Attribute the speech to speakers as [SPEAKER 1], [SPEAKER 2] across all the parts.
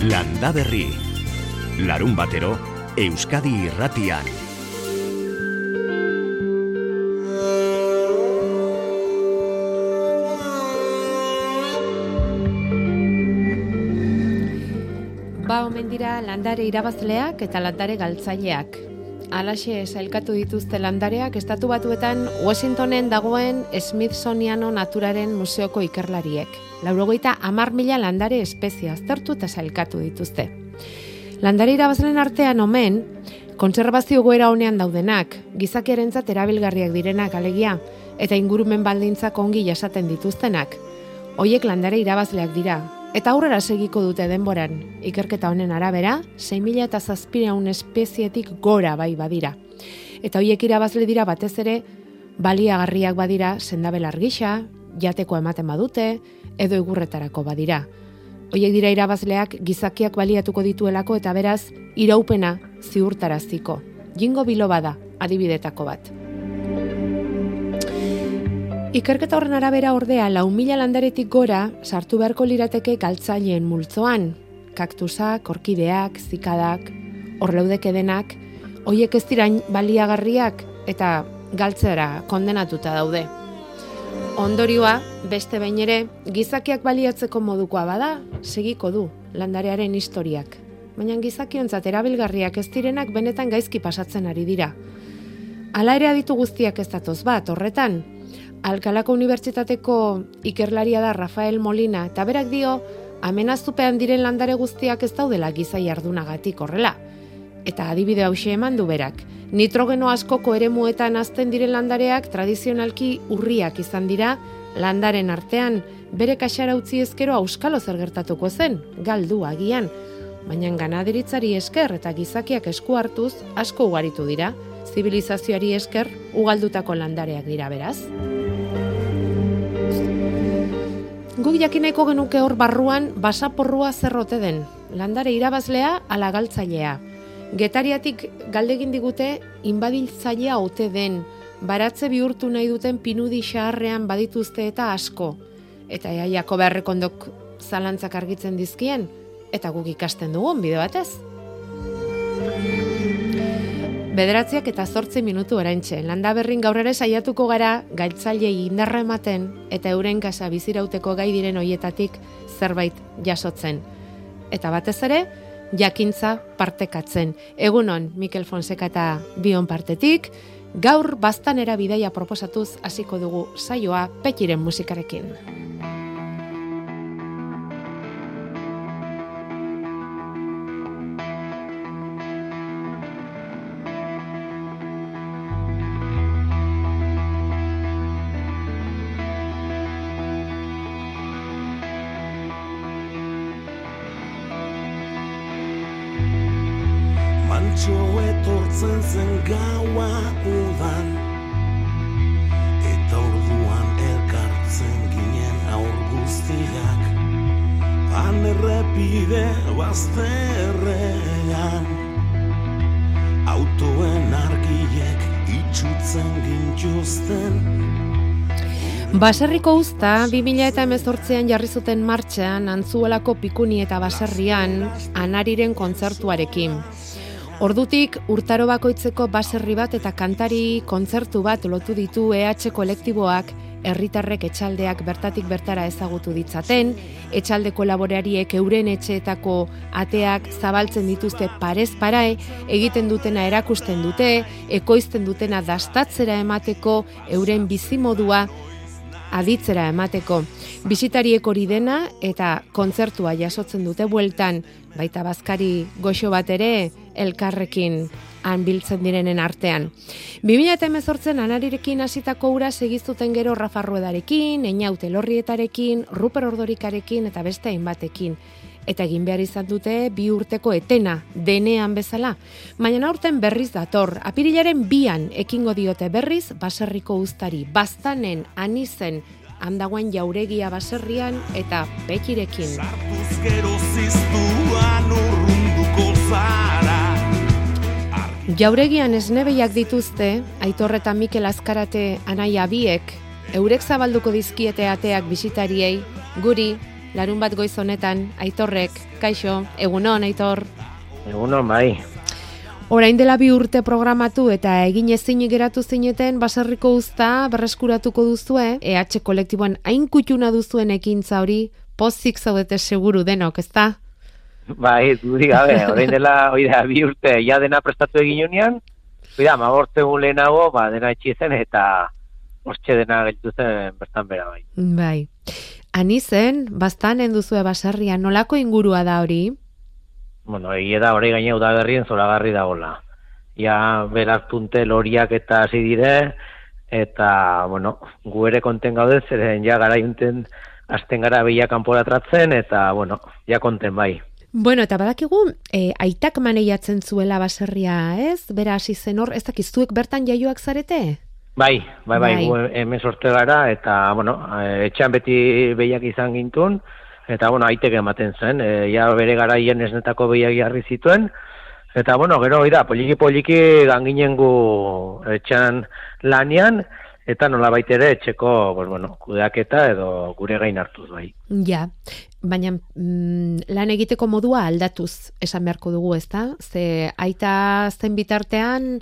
[SPEAKER 1] Landa Berri. Larun batero, Euskadi irratian.
[SPEAKER 2] Ba, omen dira landare irabazleak eta landare galtzaileak. Alaxe sailkatu dituzte landareak estatu batuetan Washingtonen dagoen Smithsoniano Naturaren Museoko ikerlariek. Laurogeita amar mila landare espezia aztertu eta sailkatu dituzte. Landare irabazlen artean omen, kontserbazio goera honean daudenak, gizakiarentzat erabilgarriak direnak alegia, eta ingurumen baldintzak ongi jasaten dituztenak. Hoiek landare irabazleak dira, Eta aurrera segiko dute denboran, ikerketa honen arabera, 6.000 eta zazpireun espezietik gora bai badira. Eta hoiek irabazle dira batez ere, baliagarriak badira sendabel argisa, jateko ematen badute, edo egurretarako badira. Hoiek dira irabazleak gizakiak baliatuko dituelako eta beraz, iraupena ziurtaraziko. Jingo bilo bada, adibidetako bat. Ikerketa horren arabera ordea lau mila landaretik gora sartu beharko lirateke galtzaileen multzoan. Kaktusak, orkideak, zikadak, horleudeke denak, hoiek ez dirain baliagarriak eta galtzera kondenatuta daude. Ondorioa, beste behin ere, gizakiak baliatzeko modukoa bada, segiko du landarearen historiak. Baina gizakiontzat erabilgarriak ez direnak benetan gaizki pasatzen ari dira. Hala ere aditu guztiak ez datoz bat, horretan, Alkalako Unibertsitateko ikerlaria da Rafael Molina eta berak dio amenazupean diren landare guztiak ez daudela gizai ardunagatik horrela. Eta adibide hause eman du berak. Nitrogeno askoko eremuetan azten diren landareak tradizionalki urriak izan dira, landaren artean bere kaxara utzi ezkero auskalo zer gertatuko zen, galdu agian. Baina ganaderitzari esker eta gizakiak esku hartuz asko ugaritu dira, zibilizazioari esker ugaldutako landareak dira beraz. Guk jakineko genuke hor barruan basaporrua zerrote den, landare irabazlea ala galtzailea. Getariatik galdegin digute inbadiltzailea ote den, baratze bihurtu nahi duten pinudi xaharrean badituzte eta asko. Eta eaiako beharrekondok zalantzak argitzen dizkien, eta guk ikasten dugun bide batez. Bederatziak eta zortzi minutu oraintxe. Landa berrin gaur ere saiatuko gara galtzailei indarra ematen eta euren kasa bizirauteko gai diren hoietatik zerbait jasotzen. Eta batez ere, jakintza partekatzen. Egunon, Mikel Fonseca eta Bion partetik, gaur bastanera bidaia proposatuz hasiko dugu saioa petiren musikarekin.
[SPEAKER 3] Gaua udan Eta orduan elkartzen ginen aur guztiak Han errepide bazterrean Autoen argiek itxutzen gintuzten
[SPEAKER 2] Baserriko usta 2000 eta emezortzean jarri zuten martxean antzuelako pikuni eta baserrian anariren kontzertuarekin. Ordutik urtaro bakoitzeko baserri bat eta kantari kontzertu bat lotu ditu EH kolektiboak. Herritarrek etxaldeak bertatik bertara ezagutu ditzaten, etxalde kolaborariek euren etxeetako ateak zabaltzen dituzte parez parae, egiten dutena erakusten dute, ekoizten dutena dastatzera emateko euren bizimodua aditzera emateko. Bisitariek hori dena eta kontzertua jasotzen dute bueltan, baita bazkari goxo bat ere elkarrekin han biltzen direnen artean. 2018 anarirekin hasitako ura segizuten gero Rafa Ruedarekin, Einaute Lorrietarekin, Ruper Ordorikarekin eta beste hainbatekin. Eta egin behar izan dute bi urteko etena, denean bezala. Baina aurten berriz dator, apirilaren bian ekingo diote berriz baserriko ustari, bastanen, anizen, handagoen jauregia baserrian eta pekirekin.
[SPEAKER 3] Sartuz gero ziztuan urrunduko zara
[SPEAKER 2] Jauregian esnebeiak dituzte, Aitor eta Mikel Azkarate anaia biek, eurek zabalduko dizkiete ateak bisitariei, guri larun bat goiz honetan, aitorrek, kaixo, egunon, aitor.
[SPEAKER 4] Egunon, bai.
[SPEAKER 2] Orain dela bi urte programatu eta egin ezin geratu zineten baserriko uzta berreskuratuko duzue, EH kolektiboan hain kutxuna duzuen ekintza hori, pozik zaudete seguru denok, ezta?
[SPEAKER 4] Bai, dudi gabe, orain dela, oida, bi urte, ja dena prestatu egin unian, oida, magorte lehenago, ba, dena etxi zen, eta hortxe dena geltu zen bertan bera, bai.
[SPEAKER 2] Bai. Ani zen, bastan enduzue baserria, nolako ingurua da hori?
[SPEAKER 4] Bueno, egia da, hori gaine udaberrien zoragarri dagoela. Ja, beraz punte loriak eta hasi dire, eta, bueno, gu ere konten gaude, zeren ja gara junten, azten gara behia kanpora tratzen, eta, bueno, ja konten bai.
[SPEAKER 2] Bueno, eta badakigu, e, aitak maneiatzen zuela baserria, ez? Bera hasi zen hor, ez dakizuek bertan jaioak zarete?
[SPEAKER 4] Bai, bai, bai,
[SPEAKER 2] Bai.
[SPEAKER 4] gu hemen sorte gara, eta, bueno, eh, etxean beti behiak izan gintun, eta, bueno, aitek ematen zen, e, ja bere garaien esnetako behiak jarri zituen, eta, bueno, gero, oida, poliki-poliki ganginen gu etxean lanian, eta nola baitere etxeko, pues, bueno, kudeaketa edo gure gain hartuz, bai.
[SPEAKER 2] Ja, baina mm, lan egiteko modua aldatuz esan beharko dugu, ezta? Ze aita zen bitartean,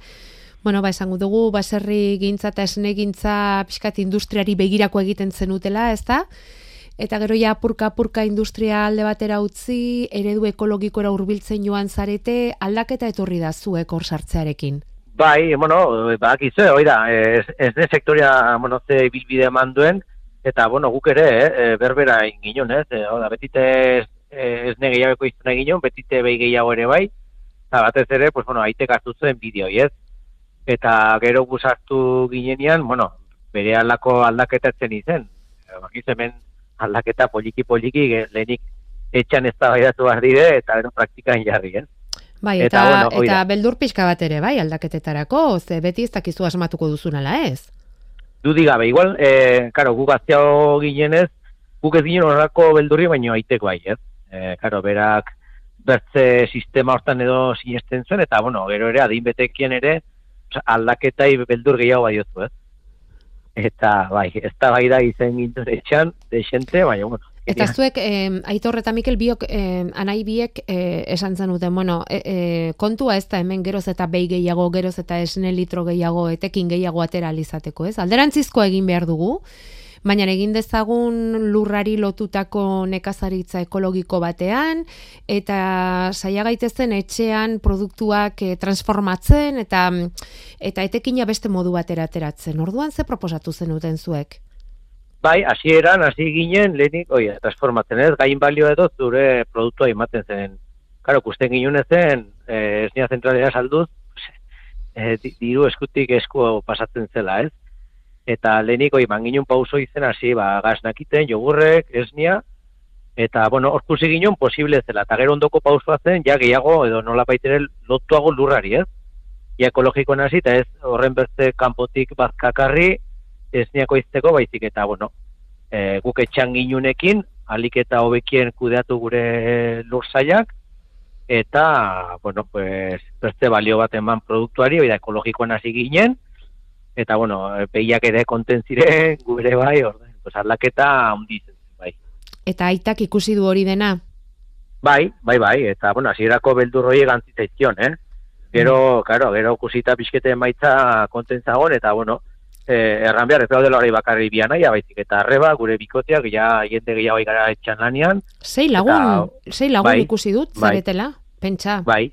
[SPEAKER 2] bueno, ba, esango dugu, baserri gintza eta esne gintza pixkat industriari begirako egiten zenutela, ezta? Eta gero ja apurka-apurka industria alde batera utzi, eredu ekologikora hurbiltzen joan zarete, aldaketa etorri da zuek hor sartzearekin.
[SPEAKER 4] Bai, bueno, badakizu, hoi da, ez, ez sektoria, bueno, ze bilbide eman duen, eta, bueno, guk ere, eh, berbera ingin ez, eh, hau da, betite ez, ez ne gehiagoko izan egin betite behi gehiago ere bai, eta batez ere, pues, bueno, aitek hartu zuen bideoi, ez? Eta gero guzartu ginenean, bueno, bere alako aldaketa zen izen, bakiz hemen aldaketa poliki-poliki, lehenik etxan ez da behar dire, eta gero praktikan jarri, ez?
[SPEAKER 2] Bai,
[SPEAKER 4] Eta,
[SPEAKER 2] eta,
[SPEAKER 4] bueno,
[SPEAKER 2] eta beldur pixka bat ere, bai, aldaketetarako, ze beti ez dakizu asmatuko duzunala, ez?
[SPEAKER 4] Dudi gabe, igual, eh, karo, guk gazteago ginenez, guk ez ginen horrako beldurri, baino aitek bai, ez? Eh, karo, berak bertze sistema hortan edo sinesten zuen, eta, bueno, gero ere, adin betekien ere, osea, aldaketai beldur gehiago bai ez? Eta, bai, ez da bai da izen gintuen etxan, desente, baina, bueno.
[SPEAKER 2] Eta
[SPEAKER 4] genial.
[SPEAKER 2] zuek, eh, Aitor eta Mikel biok, eh, anai biek eh, esan zenuten, bueno, eh, eh, kontua ez da hemen geroz eta behi gehiago, geroz eta esne litro gehiago, etekin gehiago atera alizateko, ez? Alderantzizko egin behar dugu, baina egin dezagun lurrari lotutako nekazaritza ekologiko batean, eta saia gaitezen etxean produktuak eh, transformatzen, eta eta etekina beste modu batera ateratzen. Orduan ze proposatu zenuten zuek?
[SPEAKER 4] Bai, hasieran hasi ginen, lehenik, oia, transformatzen ez, gain balio edo zure produktua ematen zen. Karo, kusten ginen zen, eh, esnia zentralera salduz, eh, di- diru eskutik esku pasatzen zela, ez? Eta lehenik, oi, manginen pauso izen hasi, ba, gaz nakiten, jogurrek, esnia, eta, bueno, hor kusi ginen posible zela, eta gero ondoko pausua zen, ja gehiago, edo nola baitere lotuago lurrari, ez? Ja ekologikoan hasi, eta ez horren beste kanpotik bazkakarri, esniako izteko baizik eta, bueno, e, guk etxan ginunekin, alik eta hobekien kudeatu gure lursaiak, eta, bueno, pues, beste balio bat eman produktuari, oida ekologikoan hasi ginen, eta, bueno, behiak ere konten ziren, gure bai, orden, pues, aldaketa handi zen, bai.
[SPEAKER 2] Eta aitak ikusi du hori dena?
[SPEAKER 4] Bai, bai, bai, eta, bueno, hasierako beldurroi gantzitzaizkion, eh? Gero, claro, gero kusita pixkete emaitza konten zagon, eta, bueno, eh, erran behar, ez daudela hori bakarri bianaia, baizik, eta arreba, gure bikoteak, ja, jende gehiago gara etxan lanean,
[SPEAKER 2] Sei lagun, sei lagun
[SPEAKER 4] bai,
[SPEAKER 2] ikusi dut,
[SPEAKER 4] bai.
[SPEAKER 2] zaretela, pentsa.
[SPEAKER 4] bai,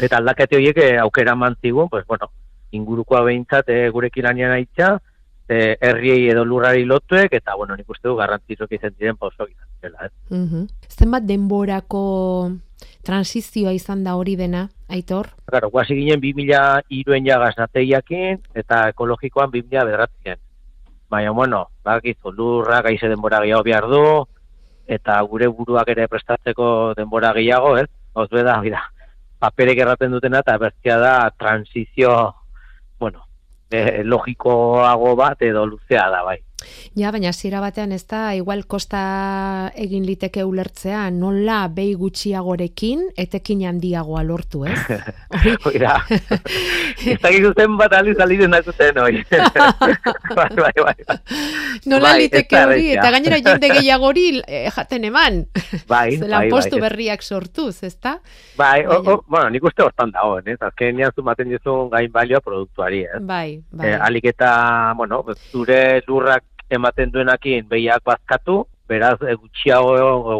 [SPEAKER 4] eta aldakete horiek eh, aukera mantzigun, pues, bueno, ingurukoa behintzat eh, gurekin lanean aitza, eh, herriei edo lurrari lotuek, eta, bueno, nik uste du garrantzizok izan ziren pausok izan zela, ez?
[SPEAKER 2] Mhm. Zenbat denborako transizioa izan da hori dena, Aitor?
[SPEAKER 4] Claro, guazi ginen 2000 iruen jagaz eta ekologikoan 2000 bederatzen. Baina, bueno, bakizu, lurra, gaize denbora gehiago behar du, eta gure buruak ere prestatzeko denbora gehiago, ez? Oz beda, bida, paperek erraten dutena, eta bertzia da transizio, bueno, eh, logikoago bat edo luzea da, bai.
[SPEAKER 2] Ja, baina hasiera batean ez da, igual kosta egin liteke ulertzea, nola behi gutxiagorekin, etekin handiagoa lortu, ez?
[SPEAKER 4] Hoi da. Ez dakit zuzen bat aliz alizen da zuten, hoi. bai, bai, bai.
[SPEAKER 2] nola
[SPEAKER 4] Bai,
[SPEAKER 2] liteke
[SPEAKER 4] ez da
[SPEAKER 2] hori, eta gainera jende gehiagori eh, jaten eman.
[SPEAKER 4] Bai,
[SPEAKER 2] Zelan
[SPEAKER 4] bai,
[SPEAKER 2] postu
[SPEAKER 4] bai.
[SPEAKER 2] berriak sortuz, ezta?
[SPEAKER 4] Bai, o, o, bueno, nik uste hortan dago, ez? Azkenean zu maten dizun gain balioa produktuari, ez?
[SPEAKER 2] Bai, bai.
[SPEAKER 4] Eh, alik eta, bueno, zure lurrak ematen duenakin behiak bazkatu, beraz eh, gutxiago,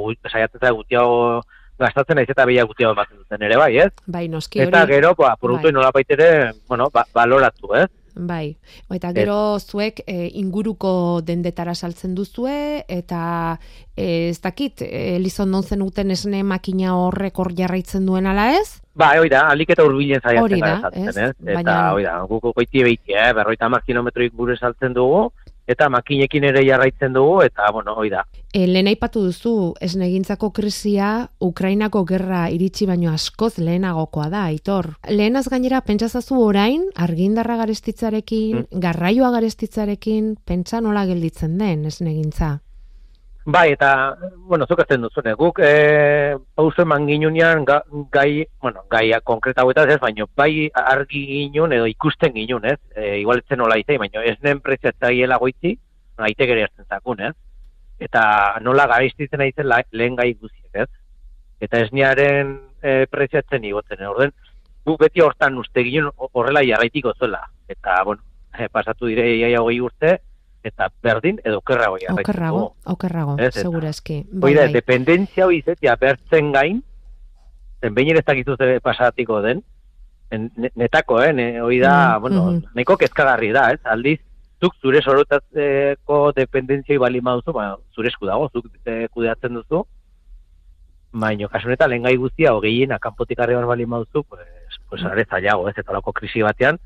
[SPEAKER 4] gu- saiatzen zara gutxiago gastatzen naiz eta behiak gutxiago ematen duten ere, bai, ez?
[SPEAKER 2] bai, noski
[SPEAKER 4] Eta
[SPEAKER 2] hori.
[SPEAKER 4] gero, ba, produktu
[SPEAKER 2] Bai.
[SPEAKER 4] nola ere, bueno, ba, baloratu, ez?
[SPEAKER 2] Bai, eta gero zuek e, inguruko dendetara saltzen duzue, eta e, ez dakit, e, Elizondon zenuten esne makina horrek hor jarraitzen duen ala ez?
[SPEAKER 4] Ba, hoi da, alik eta urbilen saiatzen
[SPEAKER 2] Hori da,
[SPEAKER 4] saltzen,
[SPEAKER 2] ez?
[SPEAKER 4] ez? Eta,
[SPEAKER 2] Baina-
[SPEAKER 4] hoi da, guk goiti behitie, eh? berroita hamar kilometroik gure saltzen dugu, eta makinekin ere jarraitzen dugu, eta, bueno, hoi da.
[SPEAKER 2] E, lehen aipatu duzu, esnegintzako krisia Ukrainako gerra iritsi baino askoz lehenagokoa da, aitor. Lehenaz gainera, pentsazazu orain, argindarra garestitzarekin, garraioa garestitzarekin, pentsa nola gelditzen den esnegintza.
[SPEAKER 4] Bai, eta, bueno, zuk ezten duzune, guk e, pauso eman ginunean ga, gai, bueno, gaia konkreta hauetaz ez, baino bai argi ginun edo ikusten ginun, ez? E, igual etzen nola izai, baino ez nen preziatzaiela goitzi, gaite gere hartzen zakun, ez? Eta nola gaiztitzen aizen lehen gai guziek, ez? Eta esniaren e, preziatzen igotzen, orden, guk beti hortan uste ginen horrela jarraitiko zuela. Eta, bueno, pasatu dire iaia hogei urte, eta berdin edo okerrago jarraitzen
[SPEAKER 2] Okerrago, okerrago, segurazki.
[SPEAKER 4] Hoi da, dependentzia hori izetia bertzen gain, zen behin ere ez pasatiko den, en- ne- netako, eh, ne, hoi da,
[SPEAKER 2] Mhm,
[SPEAKER 4] bueno,
[SPEAKER 2] mhm.
[SPEAKER 4] nahiko kezkagarri da, ez, aldiz, zuk zure sorotatzeko dependentzia bali maduzu, ba, zure esku dago, zuk eh, kudeatzen duzu, baino, kasu honetan, lehen gai guztia, hogeiena kanpotik arriban bali maduzu, pues, pues are zailago, ez, eta olako krisi batean,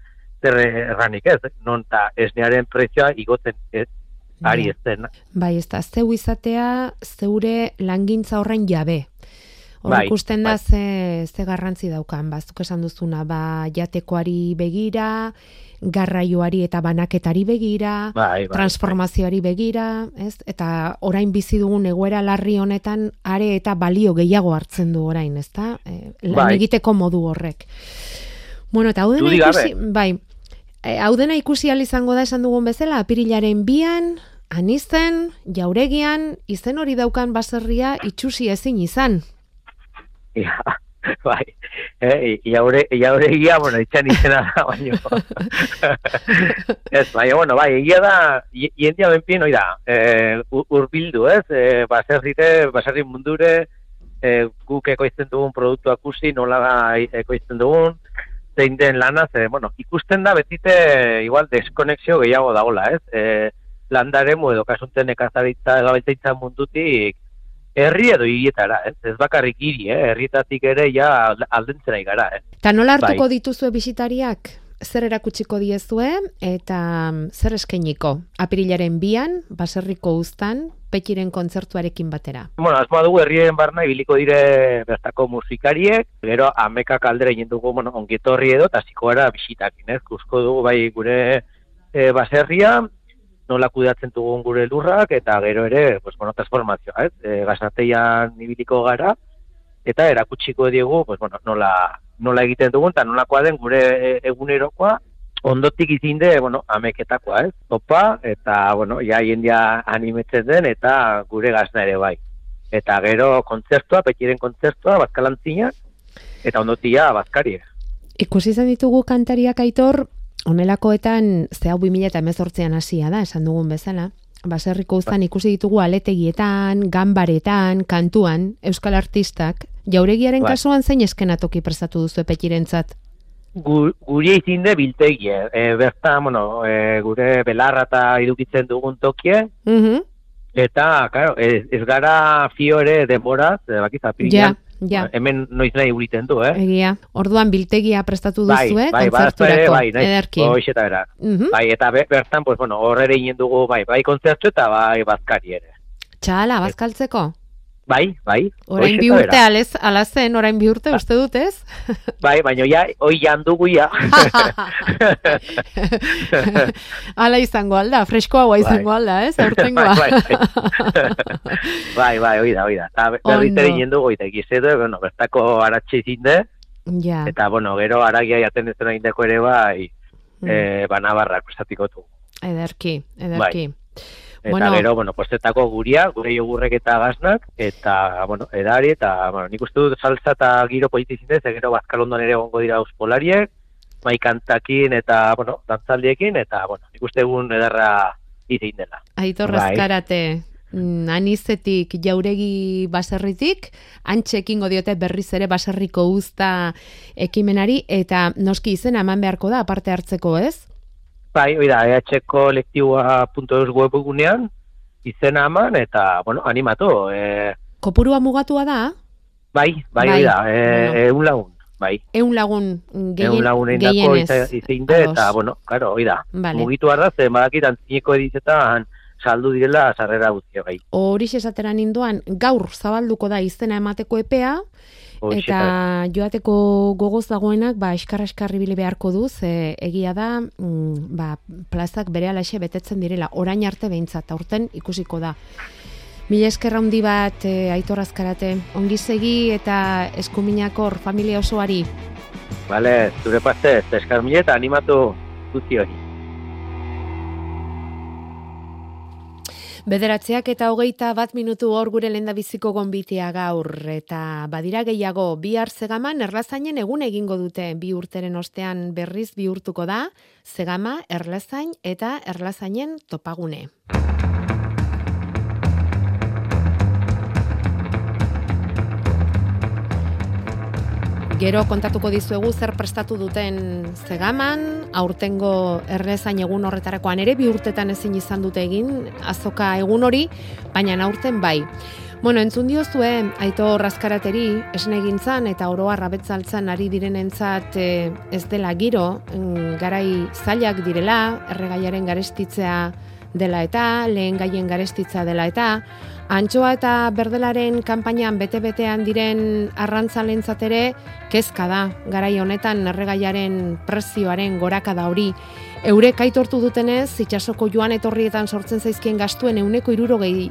[SPEAKER 4] zer erranik ez, non ta esnearen prezioa igotzen ez, ari ez zen,
[SPEAKER 2] Bai, ez da, zeu izatea, zeure langintza horren jabe. Hor
[SPEAKER 4] Bai,
[SPEAKER 2] ikusten da
[SPEAKER 4] bai.
[SPEAKER 2] ze, ze garrantzi daukan, bazuk esan duzuna, ba, jatekoari begira, garraioari eta banaketari begira,
[SPEAKER 4] bai, bai,
[SPEAKER 2] transformazioari begira, ez? Eta orain bizi dugun egoera larri honetan are eta balio gehiago hartzen du orain, ezta? E, lan
[SPEAKER 4] Bai.
[SPEAKER 2] egiteko modu horrek. Bueno, eta hau dena ikusi, bai, e, hau dena ikusi ahal izango da esan dugun bezala, apirilaren bian, anizen, jauregian, izen hori daukan baserria itxusi ezin izan.
[SPEAKER 4] Ja, bai. Eh, iaure, iauregia, bueno, itxan izena da, baino. ez, bai, bueno, bai, egia da, jendia benpien, oi da, eh, ur- urbildu, ez, eh, baserrite, baserri mundure, eh, guk ekoizten dugun produktua kusi, nola da ekoizten dugun, zein den lana, ze, bueno, ikusten da betite, igual, deskonexio gehiago dagola, ez, eh, landaremu edo kasunten ekazaritza edo mundutik herri edo hirietara, ez? Ez bakarrik hiri, eh? Herrietatik ere ja alde- aldentzera gara, eh?
[SPEAKER 2] Eta nola hartuko
[SPEAKER 4] Bai.
[SPEAKER 2] dituzue bisitariak? Zer erakutsiko diezue eta zer eskainiko? Apirilaren bian, baserriko uztan, pekiren kontzertuarekin batera.
[SPEAKER 4] Bueno, asmoa dugu herrien barna ibiliko dire bertako musikariek, gero ameka kaldera egin dugu, bueno, ongetorri edo, eta ziko gara bisitakin, ez? Kusko dugu bai gure e, baserria, nola kudeatzen dugun gure lurrak, eta gero ere, pues, bueno, transformazioa, ez? E, gazateian ibiliko gara, eta erakutsiko diegu, pues, bueno, nola, nola egiten dugun, eta nolakoa den gure e, egunerokoa, ondotik izinde, bueno, ameketakoa, ez? Topa, eta, bueno, ja jendia animetzen den, eta gure gazna ere bai. Eta gero kontzertua, petiren kontzertua, bazkalantzinak, eta ondotia bazkariek.
[SPEAKER 2] Ikusi izan ditugu kantariak aitor, onelakoetan ze hau 2018an hasia da, esan dugun bezala. Baserriko uztan ikusi ditugu aletegietan, ganbaretan, kantuan, euskal artistak. Jauregiaren
[SPEAKER 4] Bai.
[SPEAKER 2] kasuan zein eskenatoki prestatu duzu epetirentzat?
[SPEAKER 4] Gu, guri izinde biltegie. E, bertan, bueno, e, gure belarra eta idukitzen dugun tokie,
[SPEAKER 2] Mhm.
[SPEAKER 4] eta, claro, ez, ez gara fiore denboraz, e, bakiz,
[SPEAKER 2] Ja,
[SPEAKER 4] hemen noiz nahi uriten du, eh?
[SPEAKER 2] Egia. Orduan biltegia prestatu
[SPEAKER 4] bai,
[SPEAKER 2] duzue,
[SPEAKER 4] bai, ere,
[SPEAKER 2] kontzerturako,
[SPEAKER 4] bai, nahi,
[SPEAKER 2] ederki.
[SPEAKER 4] hoxe eta bera.
[SPEAKER 2] Mhm.
[SPEAKER 4] Bai, eta be, bertan, pues, bueno, hor ere inen dugu, bai, bai kontzertu eta bai bazkari ere.
[SPEAKER 2] Txala, bazkaltzeko?
[SPEAKER 4] Bai, bai.
[SPEAKER 2] Orain bi urte alez, ala zen, orain bi urte uste dut, ez?
[SPEAKER 4] Bai, baina ja, hoi jandugu ja.
[SPEAKER 2] Ala izango alda, freskoagoa izango
[SPEAKER 4] Bai.
[SPEAKER 2] alda, ez? Aurtengoa.
[SPEAKER 4] Bai, bai, bai, hoi da, hoi da. Eta berriz
[SPEAKER 2] Ondo.
[SPEAKER 4] ere ginen dugu, eta egizetu, bueno, bertako aratxe izinde,
[SPEAKER 2] ja.
[SPEAKER 4] eta, bueno, gero aragia jaten ez dena indeko ere bai,
[SPEAKER 2] Mm.
[SPEAKER 4] eh, banabarrak prestatiko du.
[SPEAKER 2] Ederki, ederki.
[SPEAKER 4] Eta
[SPEAKER 2] Bueno.
[SPEAKER 4] gero, bueno, postetako guria, gure jogurrek eta gaznak, eta, bueno, edari, eta, bueno, nik uste dut salsa eta giro politi zindez, eta gero bazkalondon ere egongo dira auspolariek, maikantakin eta, bueno, dantzaldiekin, eta, bueno, nik uste egun edarra izein dela.
[SPEAKER 2] Aitor
[SPEAKER 4] Bai.
[SPEAKER 2] Azkarate, mm, anizetik jauregi baserritik, antxe ekingo diote berriz ere baserriko uzta ekimenari, eta noski izena eman beharko da, aparte hartzeko, ez?
[SPEAKER 4] Bai, hoi da, ehkolektiboa.eus webgunean, izena eman, eta, bueno, animatu, e,
[SPEAKER 2] Kopurua mugatua da,
[SPEAKER 4] bai, bai,
[SPEAKER 2] Bai,
[SPEAKER 4] da, e,
[SPEAKER 2] bueno.
[SPEAKER 4] eun lagun, bai.
[SPEAKER 2] eun lagun gehien,
[SPEAKER 4] lagunen dako
[SPEAKER 2] gehienez.
[SPEAKER 4] izein de, eta, bueno, karo, hoi da.
[SPEAKER 2] Vale.
[SPEAKER 4] Mugitu arda, ze badakit antzineko edizetan saldu direla sarrera guztio gai.
[SPEAKER 2] Horixe esatera ninduan, gaur zabalduko da izena emateko epea, eta joateko gogoz dagoenak, ba, eskarra eskarri bile beharko du, ze egia da, mm, ba, plazak bere alaxe betetzen direla, orain arte behintzat, aurten ikusiko da. Mila eskerra handi bat, e, aitor azkarate, ongi segi eta eskuminakor familia osoari.
[SPEAKER 4] Vale, zure pastez, eskar mila eta animatu guzti
[SPEAKER 2] Bederatzeak eta hogeita bat minutu hor gure lenda biziko gonbitea gaur, eta badira gehiago, bihar zegaman erlazainen egun egingo dute bi urteren ostean berriz bihurtuko da, zegama, erlazain eta erlazainen topagune. Gero kontatuko dizuegu zer prestatu duten zegaman, aurtengo errezain egun horretarakoan ere bi urtetan ezin izan dute egin azoka egun hori, baina aurten bai. Bueno, entzun diozue, aito raskarateri, esnegintzan eta oroa rabetzaltzan ari direnentzat eh, ez dela giro, mm, garai zailak direla, erregaiaren garestitzea dela eta, lehen gaien garestitza dela eta, antxoa eta berdelaren kanpainan bete-betean diren arrantzalentzat ere, kezka da, garai honetan erregaiaren prezioaren gorakada hori. Eurek aitortu dutenez, itxasoko joan etorrietan sortzen zaizkien gastuen euneko irurogei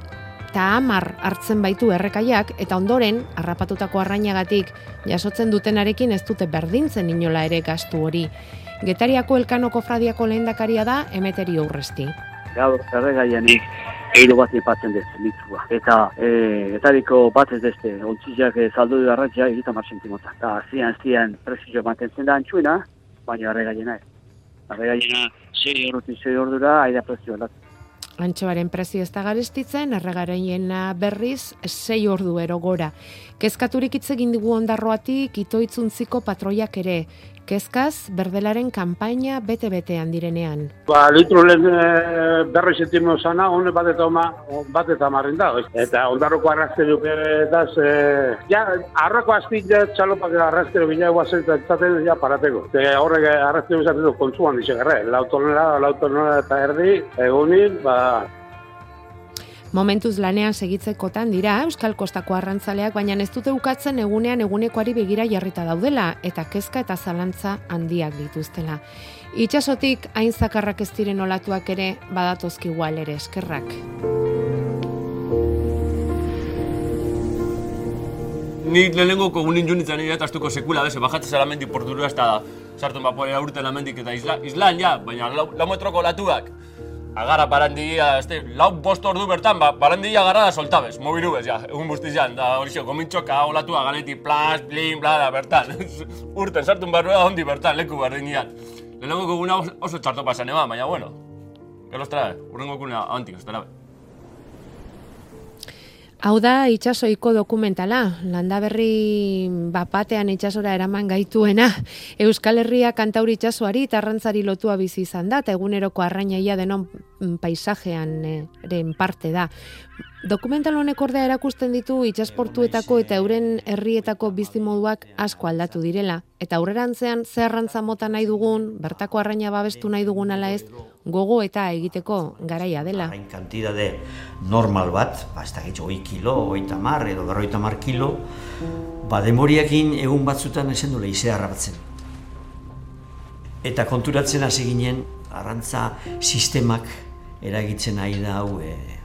[SPEAKER 2] eta hamar hartzen baitu errekaiak, eta ondoren, harrapatutako arrainagatik jasotzen dutenarekin ez dute berdintzen inola ere gastu hori. Getariako elkanoko fradiako lehendakaria da emeteri urresti.
[SPEAKER 5] gaur erregaianik eido bat ipatzen dut, litzua. Eta e, etariko bat ez deste, ontzizak e, saldu du arratxea egita mar sentimota. Eta zian zian prezio mantentzen da antxuena, baina erregaiena ez. Erregaiena 6 eurotik 6 ordura, aida prezio aldatu.
[SPEAKER 2] Antxoaren prezio ez da garestitzen, erregaraiena berriz 6 ordu ero gora. Kezkaturik hitz egin digu ondarroatik itoitzuntziko patroiak ere. Kezkaz, berdelaren kanpaina bete-betean direnean.
[SPEAKER 6] Ba, litro lehen e, berroi zentimo zana, hone bat eta, oma, bat eta marren da. Eta ondarroko arrazte duke edaz, e, ja, arrako azpik ja, txalopak arrazte duke ja, guazen zaten, ja, parateko. Te horrek arrazte duke kontzuan dixe garra, lautonera, lautonera eta erdi, egunin, ba,
[SPEAKER 2] Momentuz lanean segitzekotan dira Euskal Kostako arrantzaleak, baina ez dute ukatzen egunean egunekoari begira jarrita daudela eta kezka eta zalantza handiak dituztela. Itxasotik hain zakarrak ez diren olatuak ere badatozki igual ere eskerrak.
[SPEAKER 7] Ni lehenengo kogunin junitzen nire eta astuko sekula, beze, bajatzen zara mendik porturua ez da sartu maporea urten amendik eta isla, islan ja, baina lau, lau metroko latuak. Agarra parandia, este, lau bost ordu bertan, ba, parandia agarra da soltabez, mobiru bez, ja, egun bustizan, da hori xo, komintxoka, olatua, galeti, plas, blin, bla, da, bertan. urten sartun barrua hondi bertan, leku berdinean. Lehenengo koguna oso, txarto pasan ema, baina bueno. Gero trae, urrengo kuna antik, ez dara.
[SPEAKER 2] Hau da itxasoiko dokumentala, landaberri bapatean itxasora eraman gaituena. Euskal Herria kantauri itxasoari eta arrantzari lotua bizi izan da, eta eguneroko arrainaia denon mm, paisajean eh, eren parte da. Dokumental honek ordea erakusten ditu itsasportuetako eta euren herrietako bizimoduak asko aldatu direla. Eta aurrerantzean zerrantza mota nahi dugun, bertako arraina babestu nahi dugun ala ez, gogo eta egiteko garaia dela.
[SPEAKER 8] Hain kantidade normal bat, ba, ez da gitzo, hoi kilo, hoi tamar, edo berroi tamar kilo, ba, demoriakin egun batzutan esen du leizea harrabatzen. Eta konturatzen hasi ginen, arrantza sistemak eragitzen nahi da hau e,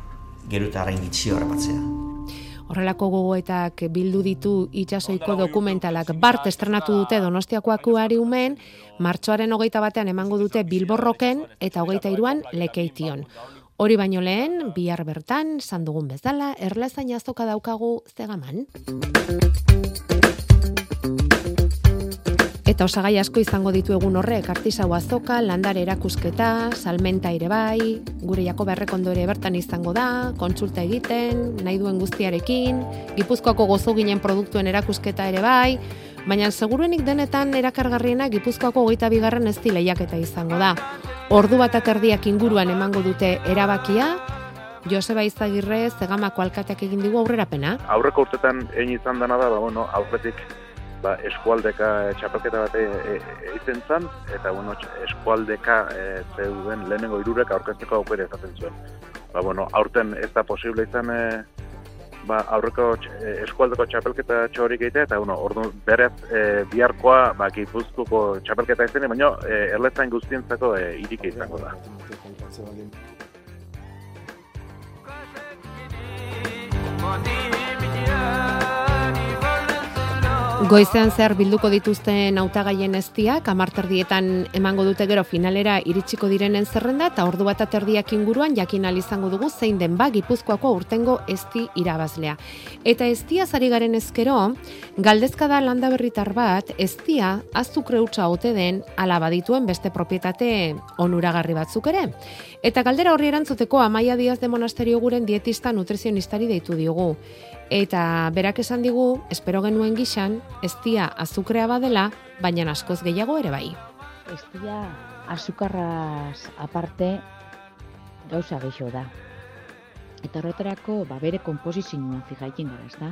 [SPEAKER 8] gero eta arrain gitzio harrapatzea.
[SPEAKER 2] Horrelako gogoetak bildu ditu itsasoiko dokumentalak bart estrenatu dute Donostiako akuariumen, martxoaren hogeita batean emango dute Bilborroken eta hogeita iruan lekeition. Hori baino lehen, bihar bertan, sandugun bezala, erlezain azoka daukagu zegaman. Eta osagai asko izango ditu egun horrek, artisau azoka, landare erakusketa, salmenta ere bai, gure jako berrekondo ere bertan izango da, kontsulta egiten, nahi duen guztiarekin, gipuzkoako gozo ginen produktuen erakusketa ere bai, baina seguruenik denetan erakargarriena gipuzkoako hogeita bigarren ez lehiaketa izango da. Ordu bat aterdiak inguruan emango dute erabakia, Joseba Izagirre zegamako alkateak egin digu aurrerapena.
[SPEAKER 9] aurreko urtetan egin izan dena da, ba, bueno, aurretik ba, eskualdeka e, txapelketa bat e, e, egiten zen, eta bueno, eskualdeka e, zeuden lehenengo irurek aurkezteko aukera izaten zuen. Ba, bueno, aurten ez da posible izan e, ba, aurreko eskualdeko txapelketa txorik egitea, eta bueno, ordu berez e, biharkoa ba, gipuzkoko txapelketa izan, baina e, erlezain guztientzako e, irike izango da.
[SPEAKER 2] Goizean zehar bilduko dituzten hautagaien eztiak, amarterdietan emango dute gero finalera iritsiko direnen zerrenda, eta ordu bat aterdiak inguruan jakin izango dugu zein den ba Gipuzkoako urtengo ezti irabazlea. Eta eztia zari garen ezkero, galdezka da landa berritar bat, eztia azukre hutsa ote den ala badituen beste propietate onuragarri batzuk ere. Eta galdera horri erantzuteko Amaia Diaz de Monasterio guren dietista nutrizionistari deitu diogu. Eta berak esan digu, espero genuen gixan, eztia azukrea badela, baina askoz gehiago ere bai.
[SPEAKER 10] Estia azukarraz aparte gauza gehiago da. Eta horretarako ba, bere komposizioan fijaikin gara, ez da?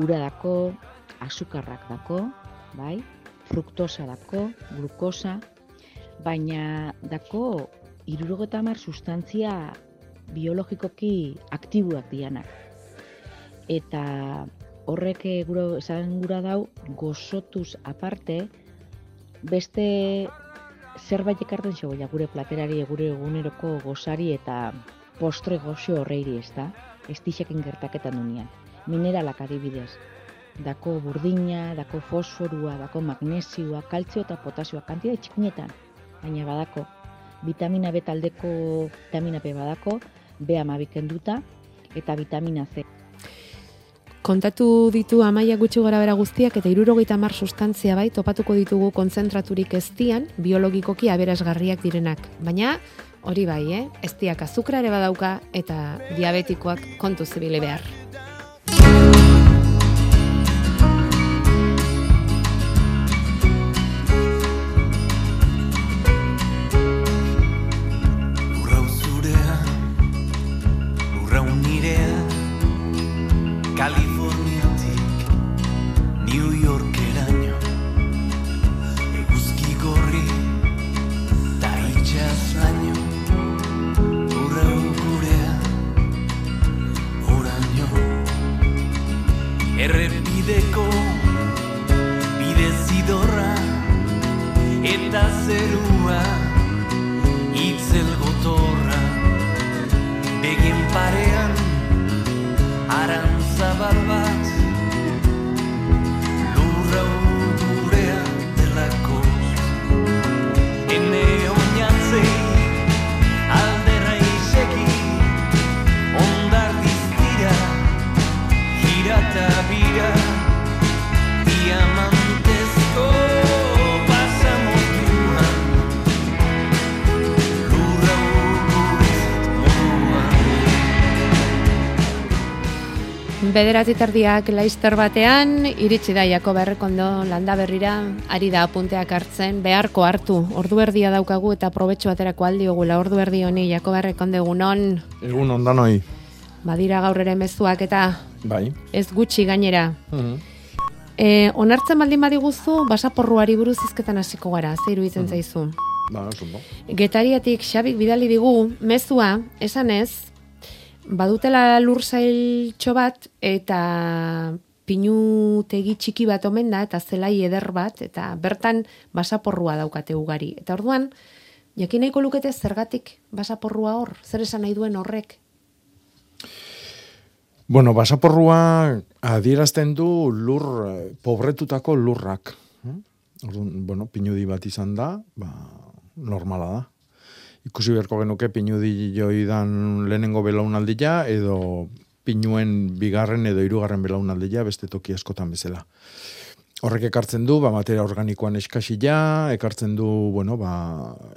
[SPEAKER 10] Ura dako, azukarrak dako, bai? Fruktosa dako, glukosa, baina dako irurogeta hamar sustantzia biologikoki aktiboak dianak. Eta horrek guro, esan gura dau, gozotuz aparte, beste zerbait ekarten zegoia gure platerari, gure eguneroko gozari eta postre gozo horreiri ez da, ez dixekin gertaketan unian. Mineralak adibidez, dako burdina, dako fosforua, dako magnesioa, kaltzio eta potasioa, kantida txikinetan, baina badako, vitamina B taldeko vitamina B badako, B amabik kenduta, eta vitamina C.
[SPEAKER 2] Kontatu ditu amaia gutxi gora bera guztiak eta irurogeita mar sustantzia bai topatuko ditugu konzentraturik eztian biologikoki aberasgarriak direnak. Baina hori bai, eh? eztiak azukra ere badauka eta diabetikoak kontu zibili behar. Bederatzi tardiak laister batean, iritsi da jako berrekondo landa berrira, ari da apunteak hartzen, beharko hartu, ordu erdia daukagu eta probetxo aterako aldiogula ordu erdi honi jako berrekondo egunon.
[SPEAKER 11] Egun ondanoi.
[SPEAKER 2] badira gaur ere mezuak eta
[SPEAKER 11] Bai.
[SPEAKER 2] ez gutxi gainera.
[SPEAKER 11] Mhm.
[SPEAKER 2] E, onartzen baldin badiguzu, basaporruari buruz izketan hasiko gara, ze iruditzen zaizu.
[SPEAKER 11] Ba, oso ondo.
[SPEAKER 2] Getariatik Xabik bidali digu mezua, esanez, badutela lursailtxo bat eta pinutegi txiki bat omen da eta zelai eder bat eta bertan basaporrua daukate ugari. Eta orduan, jakin nahiko lukete zergatik basaporrua hor, zer esan nahi duen horrek.
[SPEAKER 11] Bueno, basaporrua adierazten du lur, pobretutako lurrak. Orduan, bueno, pinudi bat izan da, ba, normala da. Ikusi beharko genuke pinudi joidan lehenengo belaunaldia edo pinuen bigarren edo hirugarren belaunaldia beste toki askotan bezala. Horrek ekartzen du, ba, materia organikoan eskasila, ekartzen du, bueno, ba,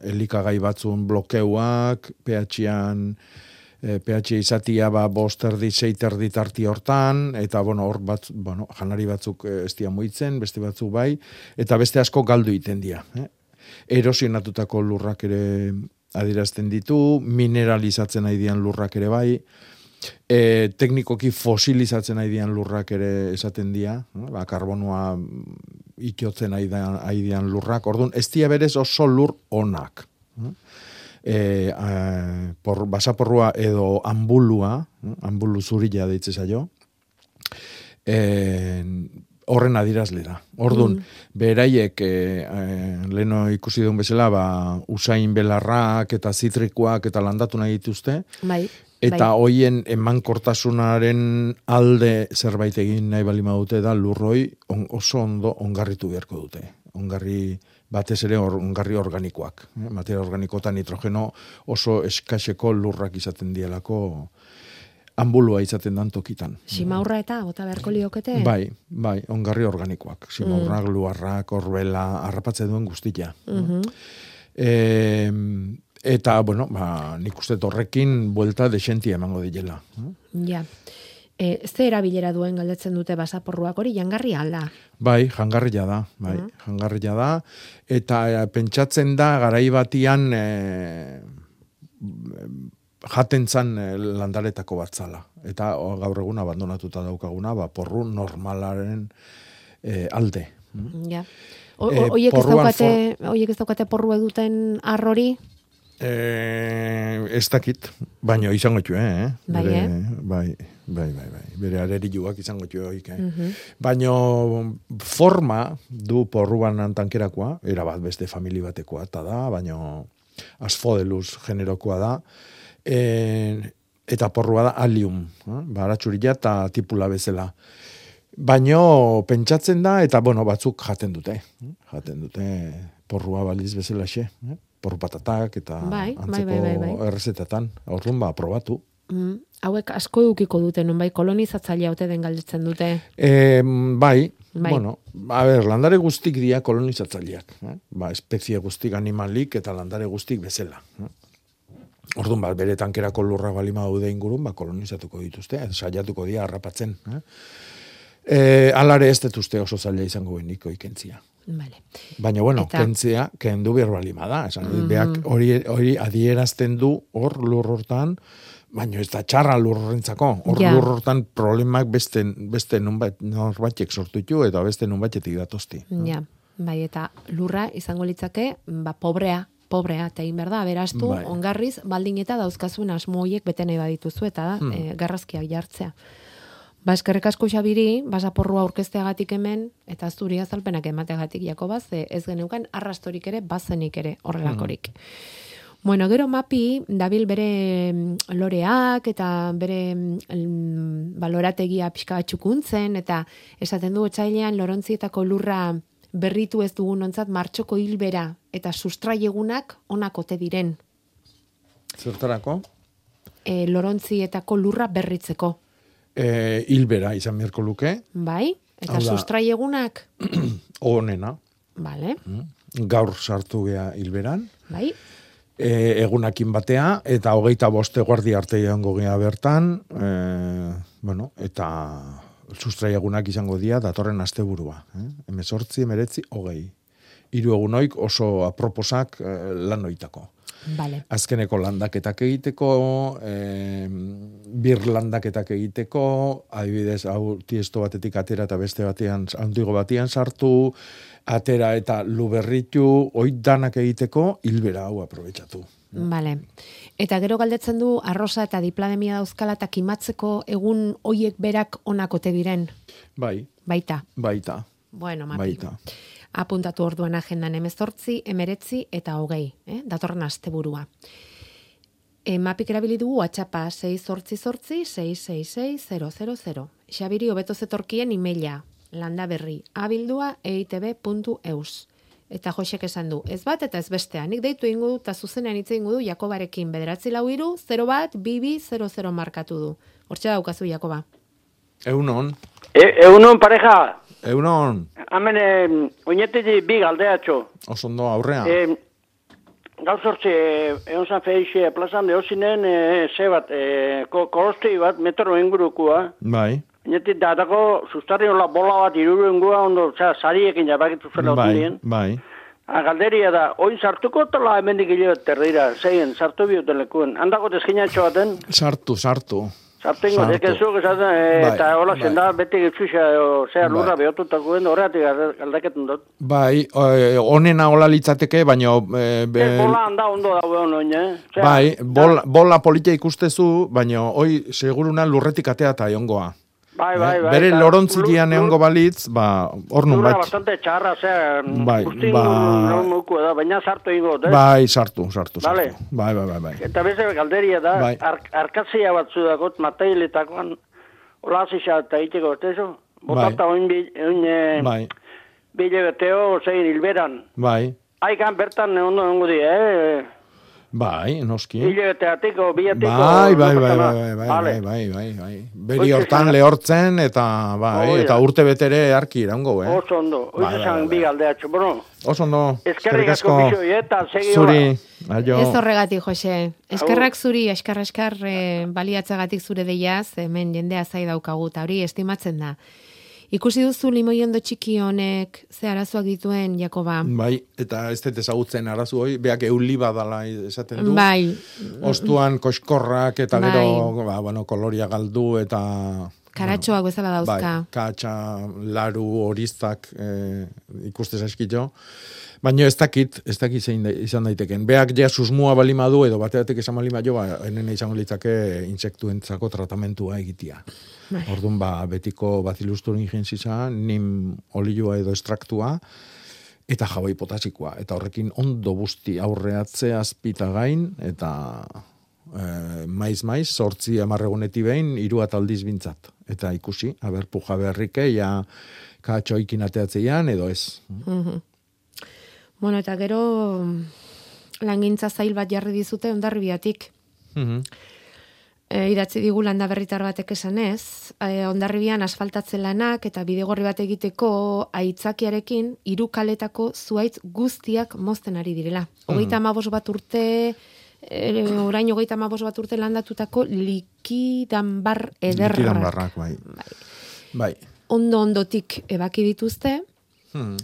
[SPEAKER 11] elikagai batzun blokeuak, pH-an, e, pH izatia ba, bost erdi, seit erdi tarti hortan, eta bueno, hor bat, bueno, janari batzuk eh, ez dia muitzen, beste batzuk bai, eta beste asko galdu iten dira. Eh? Erosionatutako lurrak ere adierazten ditu, mineralizatzen nahi dian lurrak ere bai, e, teknikoki fosilizatzen nahi dian lurrak ere esaten dira, eh? ba, karbonua itiotzen nahi dian, lurrak, orduan, ez dia berez oso lur onak. eh? e, a, por, basaporrua edo ambulua, eh, ambulu zurila deitze zaio, e, horren adirazle da. Orduan, beraiek, e, e, leno ikusi duen bezala, ba, usain belarrak eta zitrikoak eta landatu nahi dituzte,
[SPEAKER 2] Bai.
[SPEAKER 11] Eta
[SPEAKER 2] bai.
[SPEAKER 11] hoien emankortasunaren alde zerbait egin nahi bali dute da lurroi on, oso ondo ongarritu beharko dute. Ongarri batez ere or, ongarri organikoak. Eh? Materia organiko eta nitrogeno oso eskaseko lurrak izaten dielako ambulua izaten dan tokitan.
[SPEAKER 2] Simaurra eta bota beharko liokete?
[SPEAKER 11] Bai, bai, ongarri organikoak. Simaurrak,
[SPEAKER 2] Mm.
[SPEAKER 11] luarrak, orbela, harrapatze duen guztia.
[SPEAKER 2] Mhm.
[SPEAKER 11] E, eta, bueno, ba, nik uste dut horrekin buelta desentia emango diela.
[SPEAKER 2] Ja. E, ze erabilera duen galdetzen dute basaporruak hori jangarri alda.
[SPEAKER 11] Bai, jangarria da, bai, jangarria da. Eta eh, pentsatzen da, garai batian e, jaten zan eh, landaretako bat zala. Eta o, gaur egun abandonatuta daukaguna, ba, porru normalaren e, alde.
[SPEAKER 2] Ja. O,
[SPEAKER 11] Eh,
[SPEAKER 2] o, oiek ez daukate, oiek ez daukate porru eduten arrori?
[SPEAKER 11] E, ez dakit, baino izango txue, eh?
[SPEAKER 2] Bai,
[SPEAKER 11] Bere-
[SPEAKER 2] eh?
[SPEAKER 11] Bai, bai, bai, bai. Bere areriluak izango txue hoik, eh?
[SPEAKER 2] Mhm.
[SPEAKER 11] Baino forma du porruan tankerakoa, era bat beste famili batekoa eta da, baino asfodelus generokoa da. E, eta porrua da alium, eh? baratxurila eta tipula bezala. Baino pentsatzen da eta bueno, batzuk jaten dute. eh? Jaten dute porrua baliz bezala xe, eh? porru patatak eta
[SPEAKER 2] Bai, bai,
[SPEAKER 11] antzeko
[SPEAKER 2] bai, bai, bai.
[SPEAKER 11] errezetetan. Orduan ba probatu.
[SPEAKER 2] Mm, hauek asko edukiko dute, nonbait kolonizatzailea ote den galdetzen dute.
[SPEAKER 11] E, bai,
[SPEAKER 2] Bai.
[SPEAKER 11] bueno, a ber, landare guztik dira kolonizatzaileak. Eh? Ba, espezie guztik animalik eta landare guztik bezala. Eh? Orduan, ba, bere tankerako lurra balima daude ingurun, ba, kolonizatuko dituzte, saiatuko dira harrapatzen. Eh? E, alare ez dut uste oso zaila izango beniko ikentzia.
[SPEAKER 2] Vale.
[SPEAKER 11] Baina, bueno,
[SPEAKER 2] Eta-
[SPEAKER 11] kentzea, kendu behar balima da. Esan,
[SPEAKER 2] Mhm.
[SPEAKER 11] beak hori, hori adierazten du hor lur hortan, baina ez da txarra lur horrentzako. Hor
[SPEAKER 2] Ja.
[SPEAKER 11] lur hortan problemak beste, beste nunbait, norbaitek sortu ditu eta beste nunbaitetik datozti.
[SPEAKER 2] Ja, bai, eta lurra izango litzake, ba, pobrea, pobrea, eta egin behar da, berastu,
[SPEAKER 11] Bai.
[SPEAKER 2] ongarriz, baldin eta dauzkazuen asmo horiek bete nahi badituzu, eta da,
[SPEAKER 11] Hmm.
[SPEAKER 2] eh, garrazkiak jartzea. Ba, eskerrik asko xabiri, basaporrua aurkezteagatik hemen, eta zuri azalpenak emateagatik Jakobaz, ez geneukan arrastorik ere, bazenik ere horrelakorik. Bueno, gero mapi, dabil bere mm, loreak eta bere mm, balorategia pixka txukuntzen, eta esaten du etxailean lorontzietako lurra berritu ez dugun ontzat martxoko hilbera eta sustraiegunak onak ote diren
[SPEAKER 11] Zertarako?
[SPEAKER 2] e, lorontzietako lurra berritzeko.
[SPEAKER 11] E, hilbera izan beharko luke,
[SPEAKER 2] Bai? Eta
[SPEAKER 11] Hau da-
[SPEAKER 2] sustraiegunak,
[SPEAKER 11] onena,
[SPEAKER 2] bale,
[SPEAKER 11] gaur sartu gea hilberan,
[SPEAKER 2] bai?
[SPEAKER 11] e, egunakin batea, eta hogeita boste guardi arte joango gea bertan, e, bueno, eta sustrai egunak izango dira datorren asteburua. Eh? Hemezortzi, emeretzi, hogei. hiru egunoik oso aproposak eh, lan oitako.
[SPEAKER 2] Vale.
[SPEAKER 11] Azkeneko landaketak egiteko, eh, bir landaketak egiteko, adibidez, hau tiesto batetik atera eta beste batean, handigo batean sartu, atera eta luberritu, oit danak egiteko, hilbera hau aprobetsatu.
[SPEAKER 2] Vale. Eta gero galdetzen du arrosa eta diplademia dauzkala eta kimatzeko egun hoiek berak onakote diren.
[SPEAKER 11] Bai,
[SPEAKER 2] Baita.
[SPEAKER 11] baita,
[SPEAKER 2] Bueno, mapi.
[SPEAKER 11] baita.
[SPEAKER 2] Apuntatu orduan agendan emezortzi, emeretzi eta hogei, eh? datorren asteburua. E, mapik erabili dugu atxapa 6 sortzi sortzi 666 Xabiri hobeto zetorkien imeila, landa berri, abildua eitb.eus. Eta Josek esan du, ez bat eta ez bestea. Nik deitu ingo du eta zuzenean hitz ingo du Jakobarekin bederatzi lau iru, 0 bat, bibi, 00 markatu du. Hortxe daukazu Jakoba.
[SPEAKER 11] Eunon,
[SPEAKER 12] E, egunon pareja,
[SPEAKER 11] eunon,
[SPEAKER 12] hemen e, oinetetik bi galdeatxo.
[SPEAKER 11] oso ondo aurrean.
[SPEAKER 12] E, gaur sortze, egon zan feixe plazan de osinen, e, ze bat, e, ko, bat, metro ingurukua.
[SPEAKER 11] Bai,
[SPEAKER 12] Oinetik datako, sustarri hola bola bat iruru ingua, ondo, oza, sariekin jabakitu zela
[SPEAKER 11] bai,
[SPEAKER 12] otundien.
[SPEAKER 11] bai.
[SPEAKER 12] Ah, galderia da, oin sartuko tola hemendik hile terdira, zeien, sartu bioten lekuen. Handako tezkinatxo baten,
[SPEAKER 11] Sartu, sartu.
[SPEAKER 12] sartu ingo,
[SPEAKER 11] Sartu.
[SPEAKER 12] ez zuk esaten, e,
[SPEAKER 11] Bai,
[SPEAKER 12] eta hola
[SPEAKER 11] bai.
[SPEAKER 12] zenda, beti gitzuxa, o, zea
[SPEAKER 11] Bai.
[SPEAKER 12] lurra behotutakoen, horregatik galdeketen dut.
[SPEAKER 11] Bai, eh, onena hola litzateke, baina... Eh, be-
[SPEAKER 12] Ez bola handa ondo daue honoin, eh? Osea,
[SPEAKER 11] bai, bola, bola politia ikustezu, baina hoi seguruna lurretik atea eta egongoa.
[SPEAKER 12] Bai, bai, bai.
[SPEAKER 11] Bere
[SPEAKER 12] lur-
[SPEAKER 11] egongo balitz, ba, hor nun bat.
[SPEAKER 12] bastante txarra, osea,
[SPEAKER 11] Bai,
[SPEAKER 12] guzti
[SPEAKER 11] ba-
[SPEAKER 12] da, baina sartu ingo, eh?
[SPEAKER 11] Bai, sartu, sartu, sartu. Bai, bai, bai, bai.
[SPEAKER 12] Eta beste galderia da,
[SPEAKER 11] Bai.
[SPEAKER 12] ar arkazia batzu dakot, mateiletakoan, hola zisa eta iteko, ez eso? Botata oin, bi, oin, eh,
[SPEAKER 11] Bai,
[SPEAKER 12] bile beteo, zein hilberan.
[SPEAKER 11] bai,
[SPEAKER 12] Aikan bertan ondo ongo di, eh?
[SPEAKER 11] Bai, noski.
[SPEAKER 12] Hile beteatiko, biatiko.
[SPEAKER 11] Bai, bai,
[SPEAKER 12] no
[SPEAKER 11] bai, bai, bai, bai, bai, bai, bai. Beri hortan lehortzen eta, bai, eta urte betere arki iraungo, eh?
[SPEAKER 12] Oso ondo,
[SPEAKER 11] Bai,
[SPEAKER 12] oiz
[SPEAKER 11] bai,
[SPEAKER 12] esan
[SPEAKER 11] bai,
[SPEAKER 12] bi galdeatxo, bueno,
[SPEAKER 11] Oso ondo,
[SPEAKER 12] eskerrik asko eta segi
[SPEAKER 11] Zuri, aio.
[SPEAKER 2] Ez horregatik, Jose. Eskerrak zuri, eskar eskar e, baliatzagatik zure deiaz, hemen jendea zai daukagu, eta hori estimatzen da. Ikusi duzu limoiondo txiki honek ze arazoak dituen, Jakoba.
[SPEAKER 11] Bai, eta ez dut ezagutzen arazu hoi, beak euli badala esaten du.
[SPEAKER 2] Bai.
[SPEAKER 11] Ostuan koskorrak eta
[SPEAKER 2] Bai.
[SPEAKER 11] gero, ba, bueno, koloria galdu eta...
[SPEAKER 2] Karatxoak bezala dauzka.
[SPEAKER 11] Bai, katxa, laru, horiztak e, ikuste zaizkito. Baina ez dakit, ez dakit zein izan daiteken. Beak ja susmua balima du edo bateatek esan balima jo, ba, enene izango litzake insektuentzako tratamentua egitia.
[SPEAKER 2] Bai.
[SPEAKER 11] Orduan ba, betiko bazilustun ingensisa, nim olioa edo estraktua, eta jabai potasikoa. Eta horrekin ondo busti aurreatze azpita gain, eta e, maiz maiz, sortzi amarreguneti behin, hiru ataldiz bintzat. Eta ikusi, aber puja beharrike, ja katxoikin ateatzeian, edo ez.
[SPEAKER 2] Mhm. Bueno, eta gero langintza zail bat jarri dizute ondarribiatik.
[SPEAKER 11] Mhm.
[SPEAKER 2] E, idatzi digu landa berritar batek esanez, e, ondarribian asfaltatze lanak eta bidegorri bat egiteko aitzakiarekin hiru kaletako zuaitz guztiak mozten ari direla. Hogeita amabos bat urte, e, orain hogeita amabos bat urte landatutako likidanbar ederrak.
[SPEAKER 11] Likidan barrak, bai. Bai.
[SPEAKER 2] Ondo ondotik ebaki dituzte,
[SPEAKER 11] Hmm.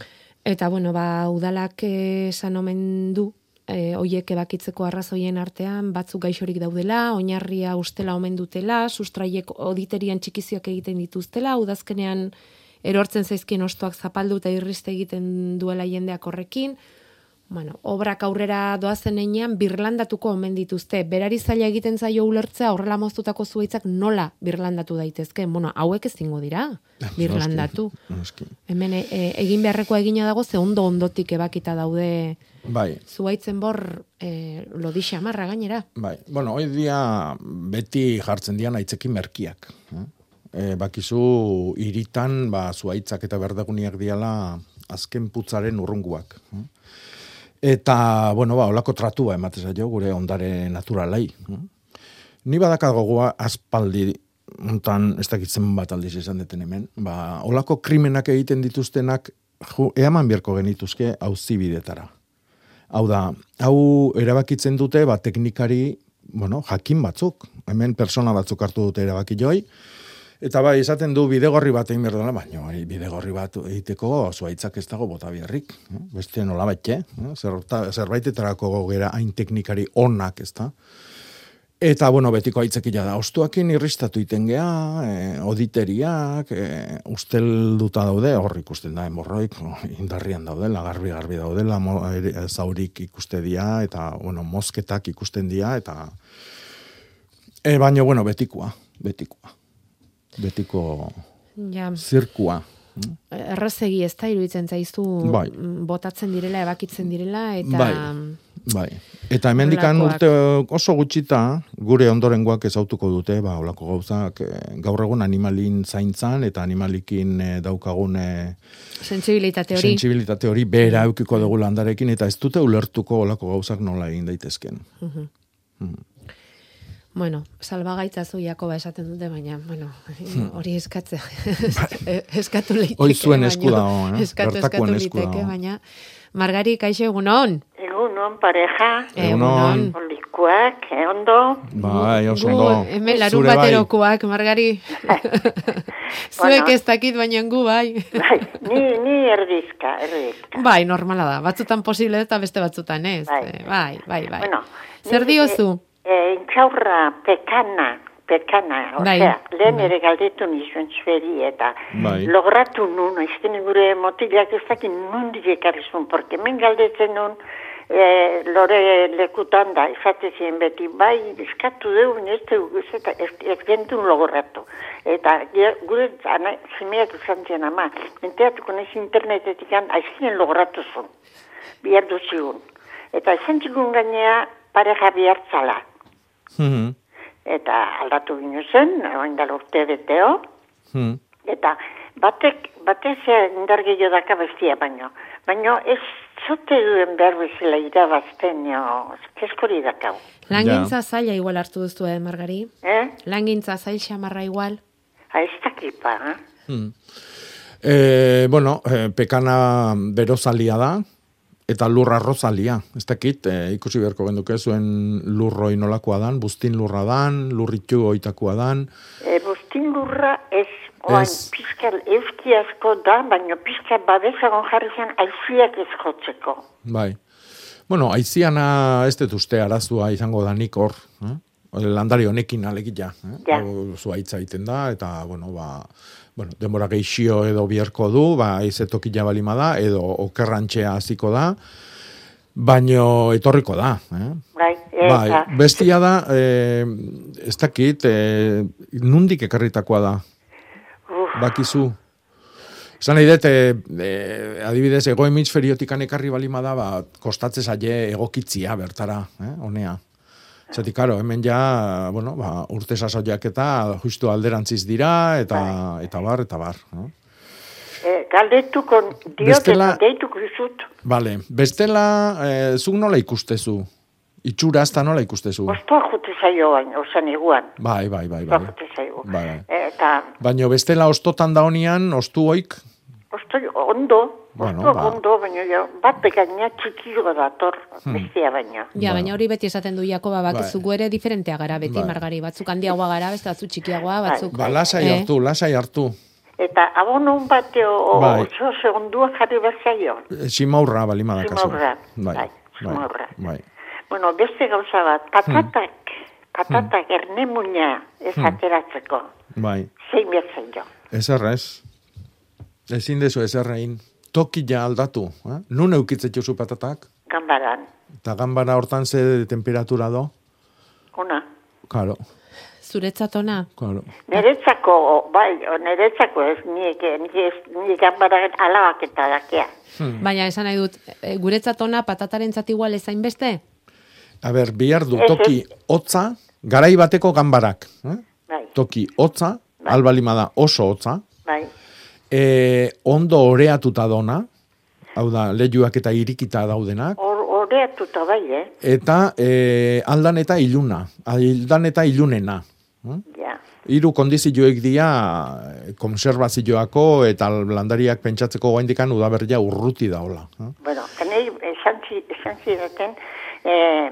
[SPEAKER 2] Eta, bueno, ba, udalak esan omen du, e, oiek ebakitzeko arrazoien artean, batzuk gaixorik daudela, oinarria ustela omen dutela, sustraiek oditerian txikizioak egiten dituztela, udazkenean erortzen zaizkien ostoak zapaldu eta irriste egiten duela jendeak horrekin, Bueno, obrak aurrera doazen einean birlandatuko omen dituzte. Berari zaila egiten zaio ulertzea horrela moztutako zuaitzak nola birlandatu daitezke. Bueno, hauek ezingo dira birlandatu.
[SPEAKER 11] Noski.
[SPEAKER 2] Hemen e, e, egin beharrekoa egina dago ze ondo ondotik ebakita daude
[SPEAKER 11] Bai,
[SPEAKER 2] zuaitzen bor e, lodixa marra gainera.
[SPEAKER 11] bai. Bueno, hoy dia beti jartzen dian aitzekin merkiak. eh? E, bakizu iritan, ba, zuaitzak eta berdaguniak diala azken putzaren urrunguak. eh? Eta, bueno, ba, olako tratua ematez jo, gure ondare naturalai. Ni badakat gogoa aspaldi ontan, ez dakitzen bat aldiz izan deten hemen, ba, olako krimenak egiten dituztenak, ju, eaman bierko genituzke auzibidetara. Hau da, hau erabakitzen dute, ba, teknikari, bueno, jakin batzuk, hemen persona batzuk hartu dute erabaki joi, Eta bai, esaten du bidegorri bat egin behar dela, baina bai, bidegorri bat egiteko zuaitzak ez dago bota biharrik. eh? Beste nola baitxe, eh? Zerta- zerbaitetarako gera hain teknikari onak ez da. Eta, bueno, betiko aitzekila da, ostuakin irristatu iten gea, e, auditeriak, e, ustelduta daude, hor ikusten da, hemorroik, indarrian daudela, garbi-garbi ere- zaurik ikuste dira, eta, bueno, mosketak ikusten dira, eta, e, baina, bueno, betikoa, betikoa. Betiko
[SPEAKER 2] Ja,
[SPEAKER 11] zirkua.
[SPEAKER 2] errazegi ez da iruditzen zaizu
[SPEAKER 11] Bai.
[SPEAKER 2] botatzen direla, ebakitzen direla, eta...
[SPEAKER 11] Bai. Bai. Eta hemendikan urte oso gutxita, gure ondorengoak ezautuko dute, ba, olako gauzak, eh, gaur egun animalin zaintzan, eta animalikin eh, daukagun eh,
[SPEAKER 2] Sentsibilitate hori.
[SPEAKER 11] sentsibilitate hori bera eukiko dugu landarekin, eta ez dute ulertuko olako gauzak nola egin daitezken.
[SPEAKER 2] Mhm.
[SPEAKER 11] Mm.
[SPEAKER 2] Bueno, salbagaitzazu Jakoba esaten dute, baina, bueno,
[SPEAKER 11] Hmm.
[SPEAKER 2] hori eskatzea. eskatu leiteke.
[SPEAKER 11] Hoi zuen
[SPEAKER 2] baino-
[SPEAKER 11] esku dago, eh?
[SPEAKER 2] Eskatu, eskatu
[SPEAKER 11] dago.
[SPEAKER 2] baina... Margari, kaixo egunon.
[SPEAKER 13] Egunon, pareja.
[SPEAKER 11] Egunon.
[SPEAKER 13] Olikuak, eh, ondo.
[SPEAKER 11] Bai, oso ondo.
[SPEAKER 2] hemen larun
[SPEAKER 11] bai.
[SPEAKER 2] baterokoak, Margari. Zuek ez dakit, baina gu bai.
[SPEAKER 13] Ni, ni erdizka, erdizka.
[SPEAKER 2] bai, normala da. Batzutan posible eta beste batzutan ez.
[SPEAKER 13] Bai.
[SPEAKER 2] Eh, bai, bai, bai.
[SPEAKER 13] Bueno,
[SPEAKER 2] Zer diozu?
[SPEAKER 13] Eh, intxaurra pekana, pekana,
[SPEAKER 2] Bai.
[SPEAKER 13] osea, lehen ere galdetu nizuen zueri eta
[SPEAKER 11] Bai.
[SPEAKER 13] logratu nun, izten gure motilak ez dakit nundik ekarri zuen, porque men galdetzen nun, e, lore lekutan da, izate ziren beti, bai, eskatu dugu, ez dugu, eta ez, ez gentun logoratu. Eta gure ana, zimeak izan ziren ama, enteatuko nez internetetik aizkien logoratu zuen, bihar duzigun. Eta izan txikun gainea pareja bihartzala.
[SPEAKER 11] Mhm.
[SPEAKER 13] Eta aldatu gino zen, oin dala urte beteo,
[SPEAKER 11] Mhm.
[SPEAKER 13] eta batek, batez indar gehiago daka bestia baino. Baino ez zote duen behar bezala irabazten, jo, keskori dakau.
[SPEAKER 2] Langintza zaila igual hartu duzu, eh, Margari?
[SPEAKER 13] Eh?
[SPEAKER 2] Langintza zail xamarra igual.
[SPEAKER 13] Ha, ez dakipa, eh?
[SPEAKER 11] Hmm. E, bueno, e, pekana berozalia da, eta lurra arrozalia. Ez dakit, e, ikusi beharko genduke zuen lurroi nolakoa dan, buztin lurra dan, lurritu oitakoa dan.
[SPEAKER 13] E, bustin lurra ez, oain,
[SPEAKER 11] Ez.
[SPEAKER 13] pizka euski asko da, baino pizka babezagon jarri zen aiziak ez jotzeko.
[SPEAKER 11] Bai. Bueno, aiziana ez dut uste arazua izango danik hor. Eh? Landari honekin alegia. Eh?
[SPEAKER 13] Ja.
[SPEAKER 11] Hau Zuaitza egiten da, eta, bueno, ba, bueno, denbora geixio edo biherko du, ba, izetokila balima da, edo okerrantxea hasiko da, baino etorriko da. Eh?
[SPEAKER 13] Bai,
[SPEAKER 11] Bai,
[SPEAKER 13] eta,
[SPEAKER 11] bestia da, eh, ez dakit, eh, nundik ekarritakoa da,
[SPEAKER 13] uf,
[SPEAKER 11] bakizu. Esan nahi dut, eh, adibidez, ego hemisferiotikan ekarri balima da, ba, kostatze zaie egokitzia bertara, eh, honea. Zati, karo, hemen ja, bueno, ba, urte sasoiak eta justu alderantziz dira, eta, eta bar, eta bar. Eh?
[SPEAKER 13] e, galdetuko diot
[SPEAKER 11] Bestela-
[SPEAKER 13] eta deituko izut.
[SPEAKER 11] Vale, bestela, eh, zuk nola ikustezu? Itxura hasta nola ikustezu?
[SPEAKER 13] Ostoa jute zaio bain, osan iguan.
[SPEAKER 11] Bai, bai, bai,
[SPEAKER 13] Ostoa
[SPEAKER 11] bai.
[SPEAKER 13] jute zaio.
[SPEAKER 11] Bai, bai.
[SPEAKER 13] Eta,
[SPEAKER 11] Baina bestela ostotan da honian, ostu oik,
[SPEAKER 13] ostoi ondo,
[SPEAKER 11] Bueno, ba.
[SPEAKER 13] ondo, baina jo, bat begaina txikilo dator,
[SPEAKER 11] Hmm.
[SPEAKER 13] bestia baina.
[SPEAKER 2] Ja, baina hori beti esaten du Jakoba, bakizu gu ere diferentea gara beti,
[SPEAKER 11] Bai.
[SPEAKER 2] Margari. Batzuk handiagoa gara, beste batzuk txikiagoa, batzuk...
[SPEAKER 11] ba, lasai
[SPEAKER 2] Eh?
[SPEAKER 11] hartu, lasai hartu.
[SPEAKER 13] Eta abonon bateo,
[SPEAKER 11] Bai.
[SPEAKER 13] oso segundua jarri bazaio.
[SPEAKER 11] Eh, Simaurra balima da kasu.
[SPEAKER 13] Simaurra,
[SPEAKER 11] Bai,
[SPEAKER 13] bai,
[SPEAKER 11] bai,
[SPEAKER 13] simaurra.
[SPEAKER 11] bai.
[SPEAKER 13] Bueno, beste gauza bat, patatak,
[SPEAKER 11] Hmm.
[SPEAKER 13] patatak ernemuña ez
[SPEAKER 11] Hmm.
[SPEAKER 13] ateratzeko.
[SPEAKER 11] Bai,
[SPEAKER 13] Zein bertzen jo.
[SPEAKER 11] ez errez. Ezin dezu ez errein. Toki ja aldatu. Eh? Nun eukitzen jozu patatak?
[SPEAKER 13] Gambaran,
[SPEAKER 11] Eta ganbara hortan ze temperatura do?
[SPEAKER 13] ona.
[SPEAKER 11] Karo,
[SPEAKER 2] Zuretzat ona?
[SPEAKER 11] karo.
[SPEAKER 13] Neretzako, bai, o neretzako ez, nik, nik, nik gambaren alabak eta dakea.
[SPEAKER 11] Hmm.
[SPEAKER 2] Baina esan nahi dut, e, guretzat ona patataren igual ezain beste?
[SPEAKER 11] A ber, bihar du toki hotza, garai bateko ganbarak. Eh?
[SPEAKER 13] Bai,
[SPEAKER 11] Toki hotza, albalima da oso hotza,
[SPEAKER 13] bai,
[SPEAKER 11] e, ondo oreatuta dona, hau da, lehiuak eta irikita daudenak,
[SPEAKER 13] hor horreatuta bai, eh?
[SPEAKER 11] eta e, aldan eta iluna, aldan eta ilunena.
[SPEAKER 13] Ja.
[SPEAKER 11] Hiru kondizioek dira eh, konservazioako eta landariak pentsatzeko gaindikan udaberria urruti daola. eh?
[SPEAKER 13] Bueno, kanei esan, zi- esan zidaten, eh,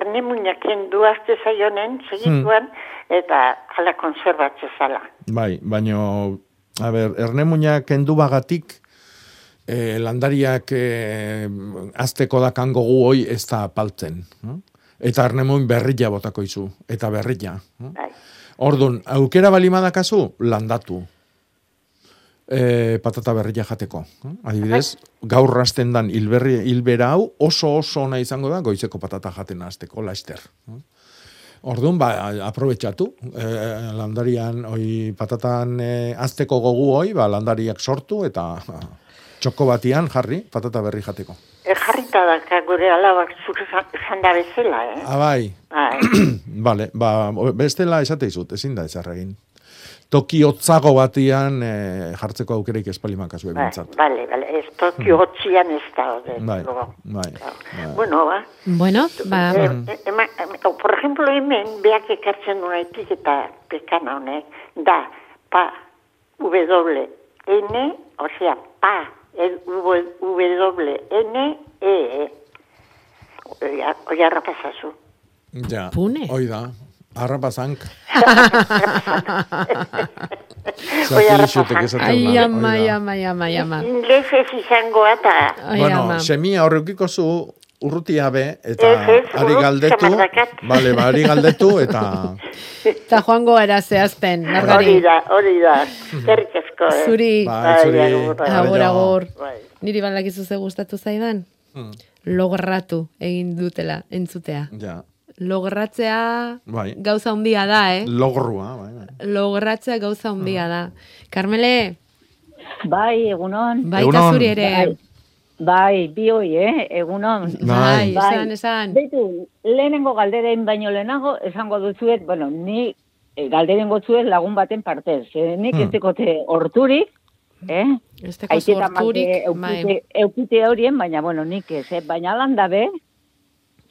[SPEAKER 13] ernemuñak kendu azte zaionen, segituan, eta hala konserbatze zala.
[SPEAKER 11] Bai, baino, a ber, ernemuina kendu bagatik, eh, landariak eh, azteko dakan gogu hoi ez da paltzen. no? Eta ernemuin berrilla botako izu, eta berrilla. no?
[SPEAKER 13] Bai.
[SPEAKER 11] Ordun, aukera balimadakazu, landatu. E, patata berria jateko. Adibidez, gaur rasten dan hilberri, hilbera hau oso oso ona izango da goizeko patata jaten hasteko laister. Orduan, ba, aprobetxatu, e, landarian, oi, patatan e, azteko gogu hoi, ba, landariak sortu, eta ba, txoko batian jarri, patata berri jateko.
[SPEAKER 13] E, jarrita daka gure alabak zuk esan da bezala, eh?
[SPEAKER 11] Abai,
[SPEAKER 13] Bai.
[SPEAKER 11] Vale, ba, bestela esate izut, ezin da ezar egin. Toki hotzago batian e, jartzeko aukereik espalimakazue
[SPEAKER 13] Bai,
[SPEAKER 11] bintzat.
[SPEAKER 13] Bale, bale, ez tokio hotzian ez da, de,
[SPEAKER 11] Bai,
[SPEAKER 13] luego.
[SPEAKER 11] bai.
[SPEAKER 13] Bueno, ba,
[SPEAKER 2] Bueno, ba,
[SPEAKER 13] Eh, eh, ema, em, o, por ejemplo, hemen, beak ekartzen duen etiketa pekana honek, da, pa, W, N, o sea, pa, el W, W, N, E, E. Oia, oia rapazazu.
[SPEAKER 11] Ja,
[SPEAKER 2] Pune.
[SPEAKER 11] hoi
[SPEAKER 13] rapazan.
[SPEAKER 11] esaten
[SPEAKER 2] ai, ama, ama, ama, ama.
[SPEAKER 13] Inglés ez izango eta...
[SPEAKER 11] Bueno, semia horreukiko zu urrutia be, eta
[SPEAKER 13] Ez, ez,
[SPEAKER 11] ari galdetu, bale, ba, ari galdetu, eta
[SPEAKER 2] Eta joango gara zehazten,
[SPEAKER 13] Hori
[SPEAKER 2] Margari.
[SPEAKER 13] da, hori da. Eskerrik asko, eh?
[SPEAKER 2] Zuri.
[SPEAKER 11] Bai, zuri.
[SPEAKER 13] agur,
[SPEAKER 11] Bai,
[SPEAKER 2] agur.
[SPEAKER 13] Bai.
[SPEAKER 2] Niri balakizu ze gustatu zaidan?
[SPEAKER 11] Hmm.
[SPEAKER 2] Logratu egin dutela, entzutea.
[SPEAKER 11] ja,
[SPEAKER 2] Logratzea
[SPEAKER 11] bai,
[SPEAKER 2] gauza handia da, eh?
[SPEAKER 11] logrua, bai, bai.
[SPEAKER 2] Logratzea gauza handia da. Carmele,
[SPEAKER 14] Bai, egunon.
[SPEAKER 2] baita
[SPEAKER 11] Egunon.
[SPEAKER 2] zuri ere.
[SPEAKER 14] Bai. Bai, bi hoi, eh? Egunon.
[SPEAKER 2] Bai,
[SPEAKER 14] Bai.
[SPEAKER 2] esan, esan.
[SPEAKER 14] Beitu, lehenengo galderen baino lehenago, esango duzuet, bueno, ni eh, galderen gotzuet lagun baten partez. Eh? Nik
[SPEAKER 11] Hmm.
[SPEAKER 14] ez dekote horturik, eh?
[SPEAKER 2] Ez teko
[SPEAKER 14] Aite eta
[SPEAKER 2] sorturik,
[SPEAKER 14] make
[SPEAKER 2] bai.
[SPEAKER 14] eukite, eukite horien, baina, bueno, nik ez, eh? Baina landa be,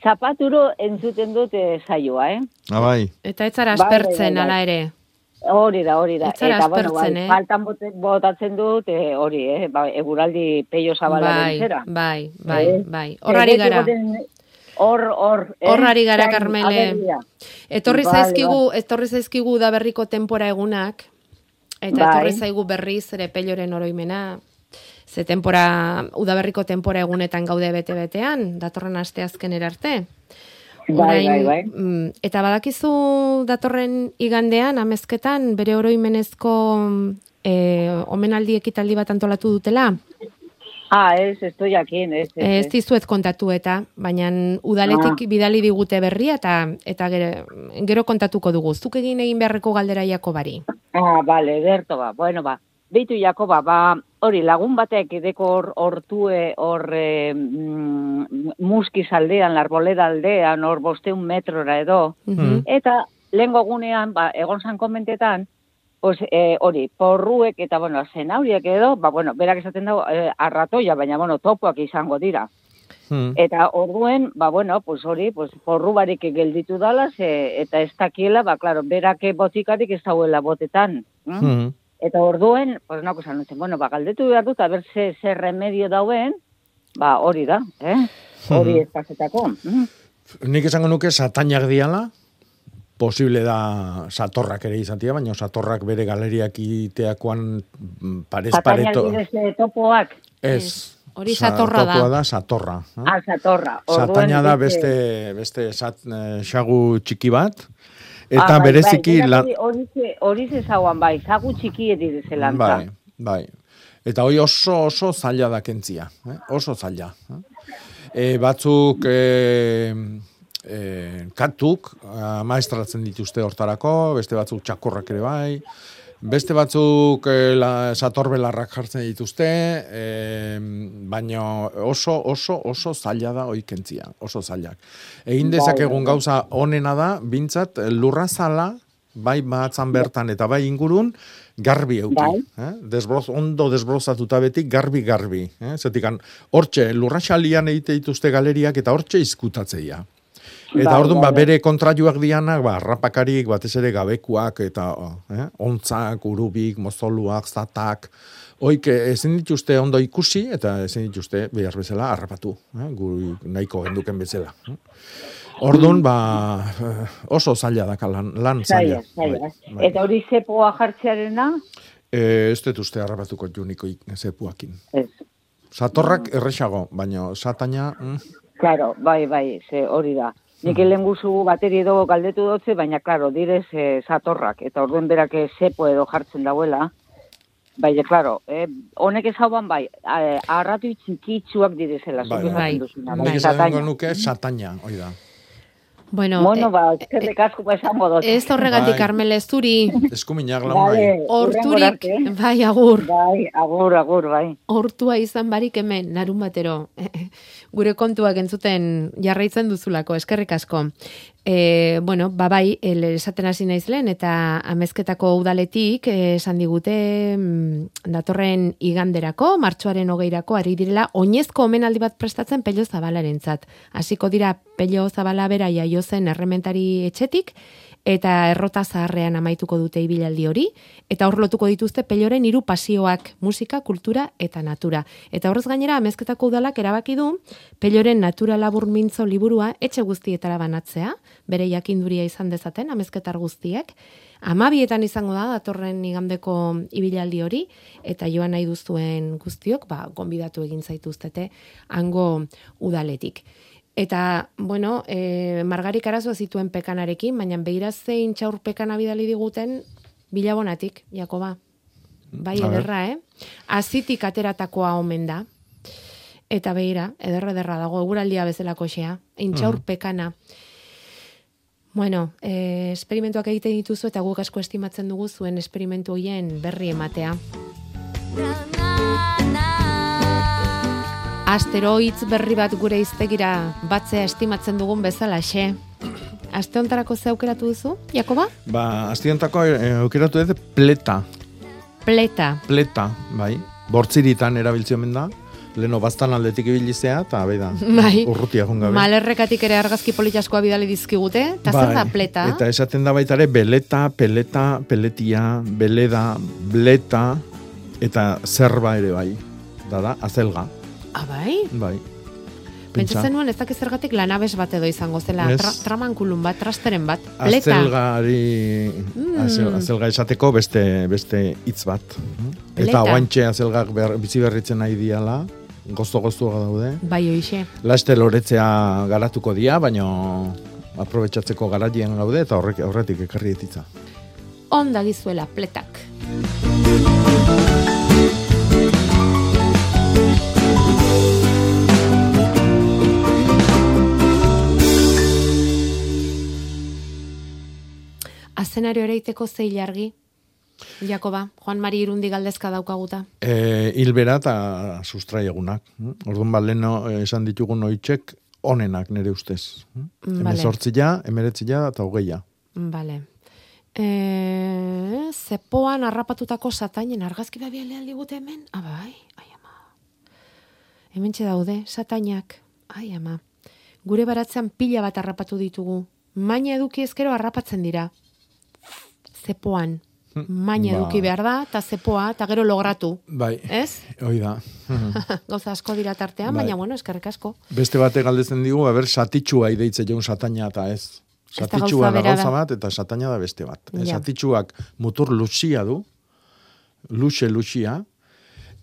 [SPEAKER 14] zapaturo entzuten dut saioa, eh?
[SPEAKER 11] Ah, bai.
[SPEAKER 2] Eta ez zara
[SPEAKER 14] Bai, bai,
[SPEAKER 2] aspertzen,
[SPEAKER 14] bai, bai.
[SPEAKER 2] ala ere.
[SPEAKER 14] Hori da, hori da.
[SPEAKER 2] Ez zara
[SPEAKER 14] Eta, bueno, bai,
[SPEAKER 2] eh?
[SPEAKER 14] faltan botatzen dut, eh, hori, eh? Ba, eguraldi peio zabalaren
[SPEAKER 2] Bai,
[SPEAKER 14] zera.
[SPEAKER 2] bai, bai,
[SPEAKER 14] Eh,
[SPEAKER 2] bai. Horrari gara.
[SPEAKER 14] Hor, hor. eh?
[SPEAKER 2] Horrari gara,
[SPEAKER 14] agerria.
[SPEAKER 2] Etorri zaizkigu, etorri zaizkigu da berriko tenpora egunak, eta
[SPEAKER 14] Bai.
[SPEAKER 2] etorri zaigu berriz ere pelloren oroimena, ze tenpora, udaberriko tenpora egunetan gaude bete-betean, datorren aste azken arte.
[SPEAKER 14] Bai, bai, bai.
[SPEAKER 2] mm, eta badakizu datorren igandean, amezketan, bere oroimenezko e, omenaldi ekitaldi bat antolatu dutela.
[SPEAKER 14] Ah, ez, ez du jakin, ez, ez.
[SPEAKER 2] Ez dizuet kontatu eta, baina udaletik bidali digute berria eta eta gero, gero kontatuko dugu. Zuk egin egin beharreko galdera Jakobari.
[SPEAKER 14] Ah, bale, derto ba. Bueno, ba. Beitu Jakoba, ba, hori lagun batek edeko hor hortue hor e, mm, muskiz aldean, larboleda aldean, hor bosteun metrora edo.
[SPEAKER 2] Mhm.
[SPEAKER 14] Eta lehengo gunean, ba, egon zan komentetan, pues, e, hori, porruek eta, bueno, zenauriak edo, ba, bueno, berak esaten dago, e, arratoia, baina, bueno, topoak izango dira.
[SPEAKER 11] Hmm.
[SPEAKER 14] Eta orduen, ba, bueno, pues hori, pues, porru barik gelditu dala, ze, eta ez dakiela, ba, claro, berake botikarik ez dauela botetan. mm?
[SPEAKER 11] Hmm.
[SPEAKER 14] Eta orduen, pues, nako esan duten, bueno, ba, galdetu behar dut, aber ze, ze remedio dauen, ba, hori da, eh? Hori ez pasetako. Mm?
[SPEAKER 11] Nik esango nuke satainak diala, posible da satorrak ere izatea, baina satorrak bere galeriak iteakoan parez pareto.
[SPEAKER 14] eh, topoak.
[SPEAKER 11] Ez.
[SPEAKER 2] Hori
[SPEAKER 11] Sa-
[SPEAKER 2] satorra da.
[SPEAKER 11] topoa da satorra. eh?
[SPEAKER 14] Ah, satorra.
[SPEAKER 11] Sataina da
[SPEAKER 14] beste-
[SPEAKER 11] beste beste sat, eh, xagu txiki bat eta
[SPEAKER 14] Ah, bai,
[SPEAKER 11] bereziki
[SPEAKER 14] bai,
[SPEAKER 11] lan
[SPEAKER 14] hori hori ze zauan bai, zagu txiki edi zelantza.
[SPEAKER 11] bai, bai. Eta hoi oso oso zaila da kentzia, eh? oso zaila. Eh? E, batzuk e, e, katuk maestratzen dituzte hortarako, beste batzuk txakurrak ere bai, beste batzuk e, la, satorbelarrak jartzen dituzte, e, baina oso oso oso zaila da hoi kentzia, oso zailak. Egin
[SPEAKER 14] Bai,
[SPEAKER 11] dezakegun
[SPEAKER 14] bai.
[SPEAKER 11] gauza onena da, bintzat lurra zala, bai batzan bertan eta bai ingurun, garbi euki.
[SPEAKER 14] Bai.
[SPEAKER 11] Eh? Desbroz, ondo desbrozatuta betik garbi-garbi. Eh? Zetikan, hortxe, lurraxalian egite dituzte galeriak eta hortxe izkutatzeia. Eta
[SPEAKER 14] Bai,
[SPEAKER 11] orduan,
[SPEAKER 14] bai,
[SPEAKER 11] ba, bere kontrajuak dianak, ba, rapakarik, batez ere gabekuak, eta eh? ontzak, urubik, mozoluak, zatak, Oik, eh, ezin dituzte ondo ikusi, eta ezin dituzte behar bezala harrapatu, eh? guri nahiko genduken bezala. Orduan, ba, eh, oso zaila daka lan, lan zaila.
[SPEAKER 14] Zaila, zaila.
[SPEAKER 11] Bai, bai.
[SPEAKER 14] Eta hori zepoa jartzearena,
[SPEAKER 11] E, ez dut uste harrapatuko juniko zepuakin.
[SPEAKER 14] ez.
[SPEAKER 11] Satorrak erresago, baina sataina... Mm,
[SPEAKER 14] Claro, bai, bai, ze hori da. Nik
[SPEAKER 11] Mhm.
[SPEAKER 14] lehen guzu bateri edo galdetu dutze, baina, klaro, direz e, satorrak, eta orduen berak eh, zepo edo jartzen dauela. Bai, klaro, eh, honek ez hauan bai, eh, arratu txikitsuak direzela,
[SPEAKER 11] bai,
[SPEAKER 14] zuk esaten
[SPEAKER 11] bai.
[SPEAKER 14] duzuna,
[SPEAKER 11] Nik
[SPEAKER 14] bai,
[SPEAKER 11] esango
[SPEAKER 14] sataina.
[SPEAKER 11] nuke sataina, hoi da.
[SPEAKER 2] Bueno,
[SPEAKER 14] Bueno,
[SPEAKER 2] eh,
[SPEAKER 14] ba, eskerrik asko ba esango dut.
[SPEAKER 2] ez horregatik,
[SPEAKER 11] Bai.
[SPEAKER 2] Carmele, zuri.
[SPEAKER 11] Eskuminak lan bai.
[SPEAKER 14] Vale,
[SPEAKER 2] Horturik, bai, agur.
[SPEAKER 14] Bai, agur, agur, bai.
[SPEAKER 2] Hortua izan barik hemen, narun batero. Gure kontuak entzuten jarraitzen duzulako, eskerrik asko. E, bueno, babai, el, esaten hasi naiz lehen, eta amezketako udaletik eh, esan digute mm, datorren iganderako, martxoaren hogeirako, ari direla, oinezko omenaldi bat prestatzen pello zabalarentzat. Hasiko dira pello zabala bera jaio zen errementari etxetik, eta errota zaharrean amaituko dute ibilaldi hori, eta hor lotuko dituzte peloren hiru pasioak, musika, kultura eta natura. Eta horrez gainera, amezketako udalak erabaki du, peloren natura labur mintzo liburua etxe guztietara banatzea, bere jakinduria izan dezaten, amezketar guztiek, Amabietan izango da, datorren igandeko ibilaldi hori, eta joan nahi duzuen guztiok, ba, gonbidatu egin zaituztete, hango udaletik. Eta, bueno, e, margarik arazoa zituen pekanarekin, baina begira zein txaur pekana bidali diguten, bilabonatik, Jakoba. Bai, ederra, eh? Azitik ateratakoa omen da. Eta begira, ederra ederra dago, eguraldia bezalako xea. Intxaur
[SPEAKER 11] Mhm.
[SPEAKER 2] pekana. Bueno, eh, esperimentuak egiten dituzu eta guk asko estimatzen dugu zuen esperimentu hoien berri ematea. Asteroids berri bat gure iztegira batzea estimatzen dugun bezala xe. Aste hontarako ze aukeratu duzu, Jakoba?
[SPEAKER 11] Ba, aztiontako eh, aukeratu dut pleta,
[SPEAKER 2] Pleta.
[SPEAKER 11] pleta, bai. Bortziritan erabiltzen omen da. Leno bastan aldetik ibilizea, eta bai da,
[SPEAKER 2] Bai.
[SPEAKER 11] urrutia joan gabe.
[SPEAKER 2] Malerrekatik ere argazki politaskoa bidali dizkigute, eta zer da
[SPEAKER 11] Bai,
[SPEAKER 2] pleta?
[SPEAKER 11] Eta esaten da baita ere beleta, peleta, peletia, beleda, bleta, eta zerba ere bai. Da da, azelga.
[SPEAKER 2] Ah, bai?
[SPEAKER 11] Bai. Pentsa.
[SPEAKER 2] Pentsatzen nuen ez dakiz zergatik lanabes bat edo izango zela, tra, tramankulun bat, trasteren bat, pleta.
[SPEAKER 11] Azelgari,
[SPEAKER 2] Mm.
[SPEAKER 11] azel, azelga esateko beste beste hitz bat.
[SPEAKER 2] Pleta.
[SPEAKER 11] Eta oaintxe azelgak ber, bizi berritzen nahi diala, gozo-gozo daude.
[SPEAKER 2] Bai, hoixe.
[SPEAKER 11] Laste loretzea garatuko dia, baina aprobetsatzeko garaien gaude eta horrek horretik ekarri etitza.
[SPEAKER 2] Onda gizuela, pletak. Azenario ere iteko zei jargi, Jakoba, Juan Mari Irundi galdezka daukaguta.
[SPEAKER 11] E, hilbera eta sustrai egunak. Orduan ba, leheno esan ditugun oitxek onenak nire ustez.
[SPEAKER 2] Vale.
[SPEAKER 11] Hemezortzia, emeretzia eta hogeia.
[SPEAKER 2] Vale. E, zepoan harrapatutako satainen argazki babialean digute hemen? Ah, bai, ai ama. Hemen daude, satainak. Ai ama. Gure baratzean pila bat harrapatu ditugu. Maina eduki ezkero harrapatzen dira. Zepoan. Maina
[SPEAKER 11] Ba.
[SPEAKER 2] eduki behar da, eta zepoa, eta gero logratu.
[SPEAKER 11] Bai,
[SPEAKER 2] Ez?
[SPEAKER 11] hoi da.
[SPEAKER 2] Gauza asko dira tartean,
[SPEAKER 11] Bai.
[SPEAKER 2] baina bueno, eskerrik asko.
[SPEAKER 11] Beste bate galdetzen digu, aber satitxua ideitze jaun sataina eta ez. Satitxua da gauza bat eta sataina da beste bat.
[SPEAKER 2] Ja.
[SPEAKER 11] Satitxuak mutur luxia du, luxe luxia,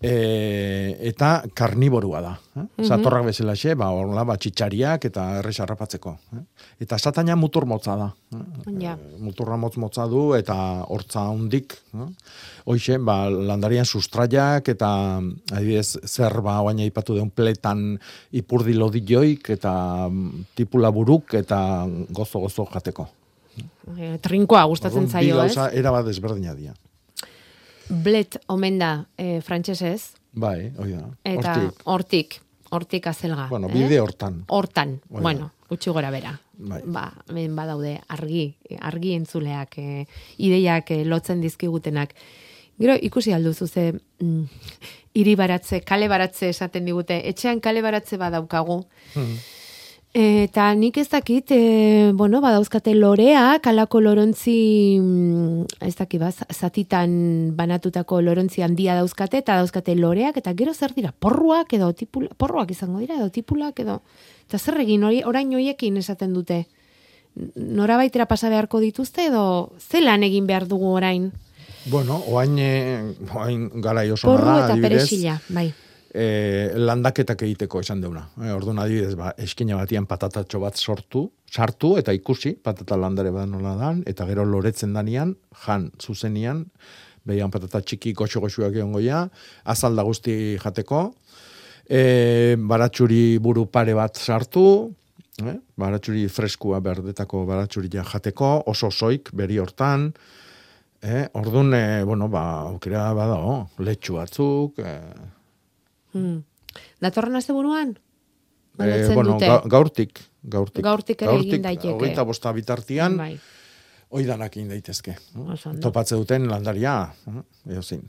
[SPEAKER 11] e, eta karniborua da. Eh?
[SPEAKER 2] Mhm.
[SPEAKER 11] Satorrak bezala xe, ba, orla, ba, txitxariak eta errez harrapatzeko. Eh? Eta sataina mutur motza da. Eh?
[SPEAKER 2] Ja.
[SPEAKER 11] muturra motz motza du eta hortza hundik. Eh? Hoxe, ba, landarian sustraiak eta adibidez zerba oain aipatu deun pletan ipurdi lodilloik eta mm, tipula buruk eta gozo-gozo jateko.
[SPEAKER 2] E, trinkoa gustatzen zaio, ez?
[SPEAKER 11] gauza erabat desberdina dira.
[SPEAKER 2] Blet omen da e, frantsesez,
[SPEAKER 11] Bai, hoi da.
[SPEAKER 2] eta
[SPEAKER 11] Hortik.
[SPEAKER 2] hortik, azelga.
[SPEAKER 11] Bueno,
[SPEAKER 2] eh?
[SPEAKER 11] bide hortan.
[SPEAKER 2] Hortan,
[SPEAKER 11] Hoi da.
[SPEAKER 2] bueno, gutxi gora bera.
[SPEAKER 11] Bai.
[SPEAKER 2] Ba, hemen badaude argi, argi entzuleak, e, ideiak e, lotzen dizkigutenak. Gero ikusi alduzu ze mm, hiri baratze, kale baratze esaten digute. Etxean kale baratze badaukagu.
[SPEAKER 11] Hmm.
[SPEAKER 2] Eta nik ez dakit, e, bueno, badauzkate loreak, alako lorontzi, mm, ez dakit, ba, zatitan banatutako lorontzi handia dauzkate, eta dauzkate loreak, eta gero zer dira, porruak edo tipula, porruak izango dira, edo tipulak edo, eta zer egin, hori, orain hoiekin esaten dute. Nora baitera pasa beharko dituzte, edo zelan egin behar dugu orain?
[SPEAKER 11] Bueno, oain, eh, oain gara oso
[SPEAKER 2] Porru eta peresila, bai.
[SPEAKER 11] E, landaketak egiteko esan deuna. E, orduan adibidez, ba, eskina batian patatatxo bat sortu, sartu eta ikusi, patata landare bat nola dan, eta gero loretzen danian, jan zuzenian, behian patata txiki goxo-goxuak egon goia, azalda guzti jateko, e, baratxuri buru pare bat sartu, eh? baratxuri freskua berdetako baratxuria jateko, oso soik, beri hortan, eh? orduan, e, bueno, ba, aukera badao, letxu batzuk, eh,
[SPEAKER 2] Hmm. Datorren aste buruan?
[SPEAKER 11] Eh, bueno, ga, gaurtik, gaurtik.
[SPEAKER 2] Gaurtik ere egin daiteke.
[SPEAKER 11] Hogeita bosta bitartian,
[SPEAKER 2] Bai.
[SPEAKER 11] oidanak egin daitezke.
[SPEAKER 2] Oso ondo.
[SPEAKER 11] Topatze duten landaria, eh, edo zin.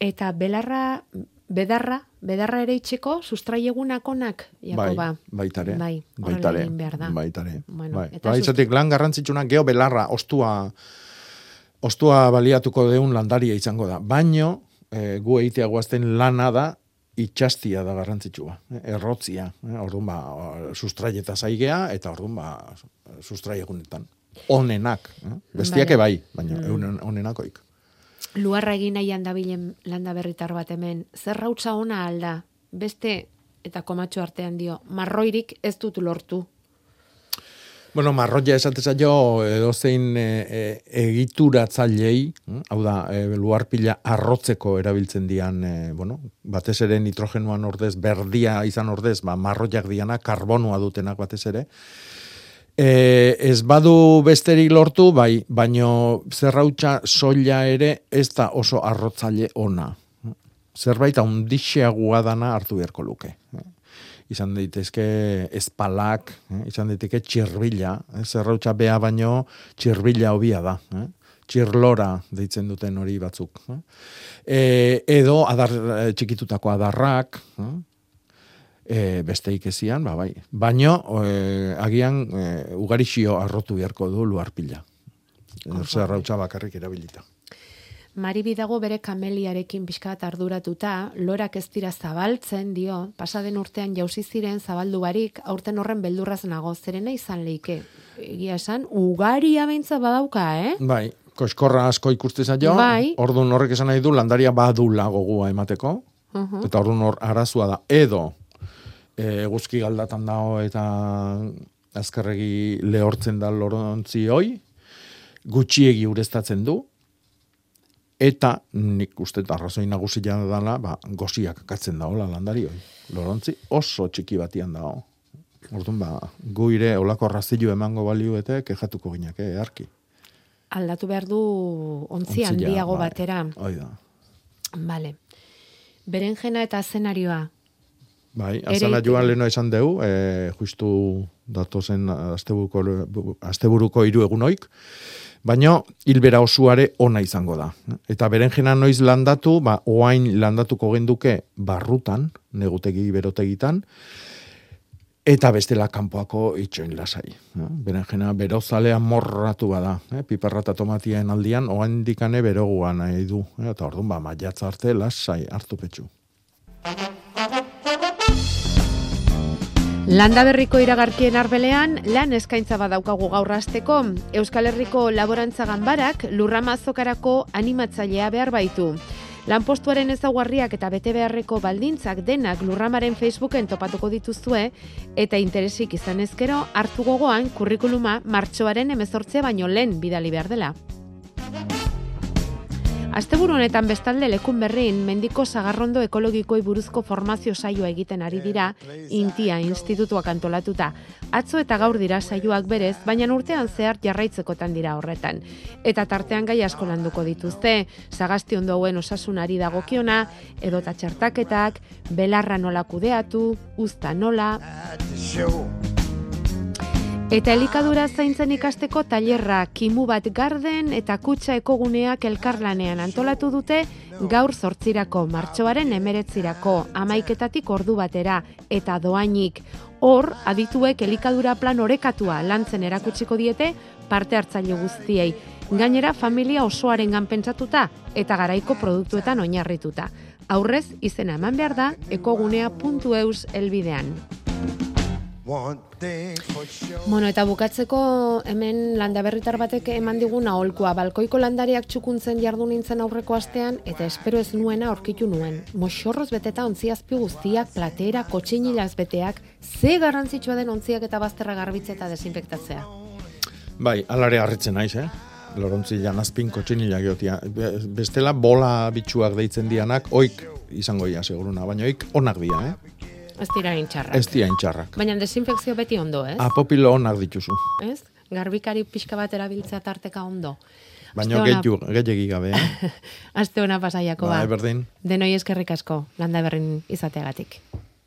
[SPEAKER 2] Eta belarra, bedarra, bedarra ere itxeko, sustraiegunak onak,
[SPEAKER 11] Bai,
[SPEAKER 2] Jakoba.
[SPEAKER 11] baitare.
[SPEAKER 2] Bai,
[SPEAKER 11] baitare.
[SPEAKER 2] behar da.
[SPEAKER 11] Baitare.
[SPEAKER 2] Bueno,
[SPEAKER 11] bai.
[SPEAKER 2] eta
[SPEAKER 11] Ba,
[SPEAKER 2] sust-
[SPEAKER 11] izatik lan garrantzitsuna geho belarra, ostua, ostua baliatuko deun landaria izango da. Baino, eh, gu egitea guazten lana da, itxastia da garrantzitsua, errotzia. Eh, orduan ba, sustraieta zaigea, eta orduan ba, sustraiegunetan. Onenak. Eh? Bestiake
[SPEAKER 2] Vale.
[SPEAKER 11] bai, baina
[SPEAKER 2] Mm.
[SPEAKER 11] onenakoik.
[SPEAKER 2] Luarra egin nahian dabilen landa berritar bat hemen, zer rautza ona alda, beste eta komatxo artean dio, marroirik ez dut lortu.
[SPEAKER 11] Bueno, marroia esate zaio edozein e, e, egituratzailei, hm? hau da, e, luarpila arrotzeko erabiltzen dian, e, bueno, batez ere nitrogenoan ordez, berdia izan ordez, ba, marroiak diana, karbonua dutenak batez ere. E, ez badu besterik lortu, bai, baino zerrautza soila ere ez da oso arrotzaile ona. Zerbait handixeagoa dana hartu beharko luke izan daitezke espalak, eh? izan daiteke txirbila, eh? zerrautza bea baino txirbila hobia da. Eh? Txirlora deitzen duten hori batzuk. Eh? E, edo adar, eh, txikitutako adarrak, eh? e, beste ikezian, ba, bai. Baino, e, agian, e, ugarixio arrotu beharko du luarpila. Zerrautza bakarrik erabilita.
[SPEAKER 2] Maribi dago bere kameliarekin pixkat arduratuta, lorak ez dira zabaltzen dio, pasaden urtean jauzi ziren zabaldu barik, aurten horren beldurraz nago, zerena izan leike. Egia esan, ugaria beintza badauka, eh?
[SPEAKER 11] Bai, koskorra asko ikuste zaio,
[SPEAKER 2] Bai.
[SPEAKER 11] orduan horrek esan nahi du, landaria badula gogua emateko,
[SPEAKER 2] Uh-huh.
[SPEAKER 11] eta orduan hor arazua da, edo e, guzki galdatan dago eta azkarregi lehortzen da lorontzi hoi, gutxiegi ureztatzen du, eta nik uste eta arrazoi nagusia dela, ba, goziak katzen daola landari hoi. Lorontzi oso txiki batian dago. Orduan, ba, gu ire olako razilu emango balioete kejatuko ginak, eh, arki.
[SPEAKER 2] Aldatu behar du ontzi handiago
[SPEAKER 11] bai.
[SPEAKER 2] batera.
[SPEAKER 11] Hoi da.
[SPEAKER 2] Vale. Berenjena eta zenarioa.
[SPEAKER 11] Bai, azala joan leheno esan deu, e, justu datozen asteburuko, asteburuko hiru egunoik, baina hilbera osuare ona izango da. Eta berenjena noiz landatu, ba, oain landatuko genduke barrutan, negutegi berotegitan, eta bestela kanpoako itxoin lasai. Berenjena berozalea morratu bada, eh? piperra eta tomatien aldian, oain dikane beroguan nahi du, eta orduan ba, maiatza arte lasai hartu petxu.
[SPEAKER 2] Landa berriko iragarkien arbelean, lan eskaintza badaukagu gaur hasteko. Euskal Herriko Laborantza Ganbarak lurramazokarako animatzailea behar baitu. Lanpostuaren ezaugarriak eta bete beharreko baldintzak denak lurramaren Facebooken topatuko dituzue eta interesik izan ezkero hartu gogoan kurrikuluma martxoaren emezortzea baino lehen bidali behar dela. Asteburu honetan bestalde lekun berrin mendiko sagarrondo ekologikoi buruzko formazio saioa egiten ari dira Intia Institutuak antolatuta. Atzo eta gaur dira saioak berez, baina urtean zehar jarraitzekotan dira horretan. Eta tartean gai asko landuko dituzte, sagasti ondo hauen osasunari dagokiona, edota txertaketak, belarra nola kudeatu, uzta nola, Eta elikadura zaintzen ikasteko tailerra kimu bat garden eta kutsa ekoguneak elkarlanean antolatu dute gaur zortzirako martxoaren emeretzirako amaiketatik ordu batera eta doainik Hor, adituek elikadura plan orekatua lantzen erakutsiko diete parte hartzaile guztiei. Gainera, familia osoaren pentsatuta eta garaiko produktuetan oinarrituta. Aurrez, izena eman behar da, ekogunea.eus elbidean. Bueno, eta bukatzeko hemen landaberritar batek eman digun aholkua. Balkoiko landariak txukuntzen jardu nintzen aurreko astean, eta espero ez nuena aurkitu nuen. Moxorroz beteta ontziazpi guztiak, platera, kotxinilaz beteak, ze garrantzitsua den ontziak eta bazterra garbitze eta desinfektatzea.
[SPEAKER 11] Bai, alare harritzen naiz, eh? Lorontzi janazpin kotxinila geotia. Be- Bestela bola bitxuak deitzen dianak, oik izango ia, seguruna, baina oik onak dira, eh?
[SPEAKER 2] Ez dira intxarrak.
[SPEAKER 11] Ez dira intxarrak.
[SPEAKER 2] Baina desinfekzio beti ondo, ez?
[SPEAKER 11] Apopilo onak dituzu.
[SPEAKER 2] Ez? Garbikari pixka bat erabiltzea tarteka ondo.
[SPEAKER 11] Baina gehiu, gehiagi gabe, eh?
[SPEAKER 2] Aste ona pasaiako
[SPEAKER 11] Bai,
[SPEAKER 2] ba.
[SPEAKER 11] berdin.
[SPEAKER 2] Denoi eskerrik asko, landa berrin izateagatik.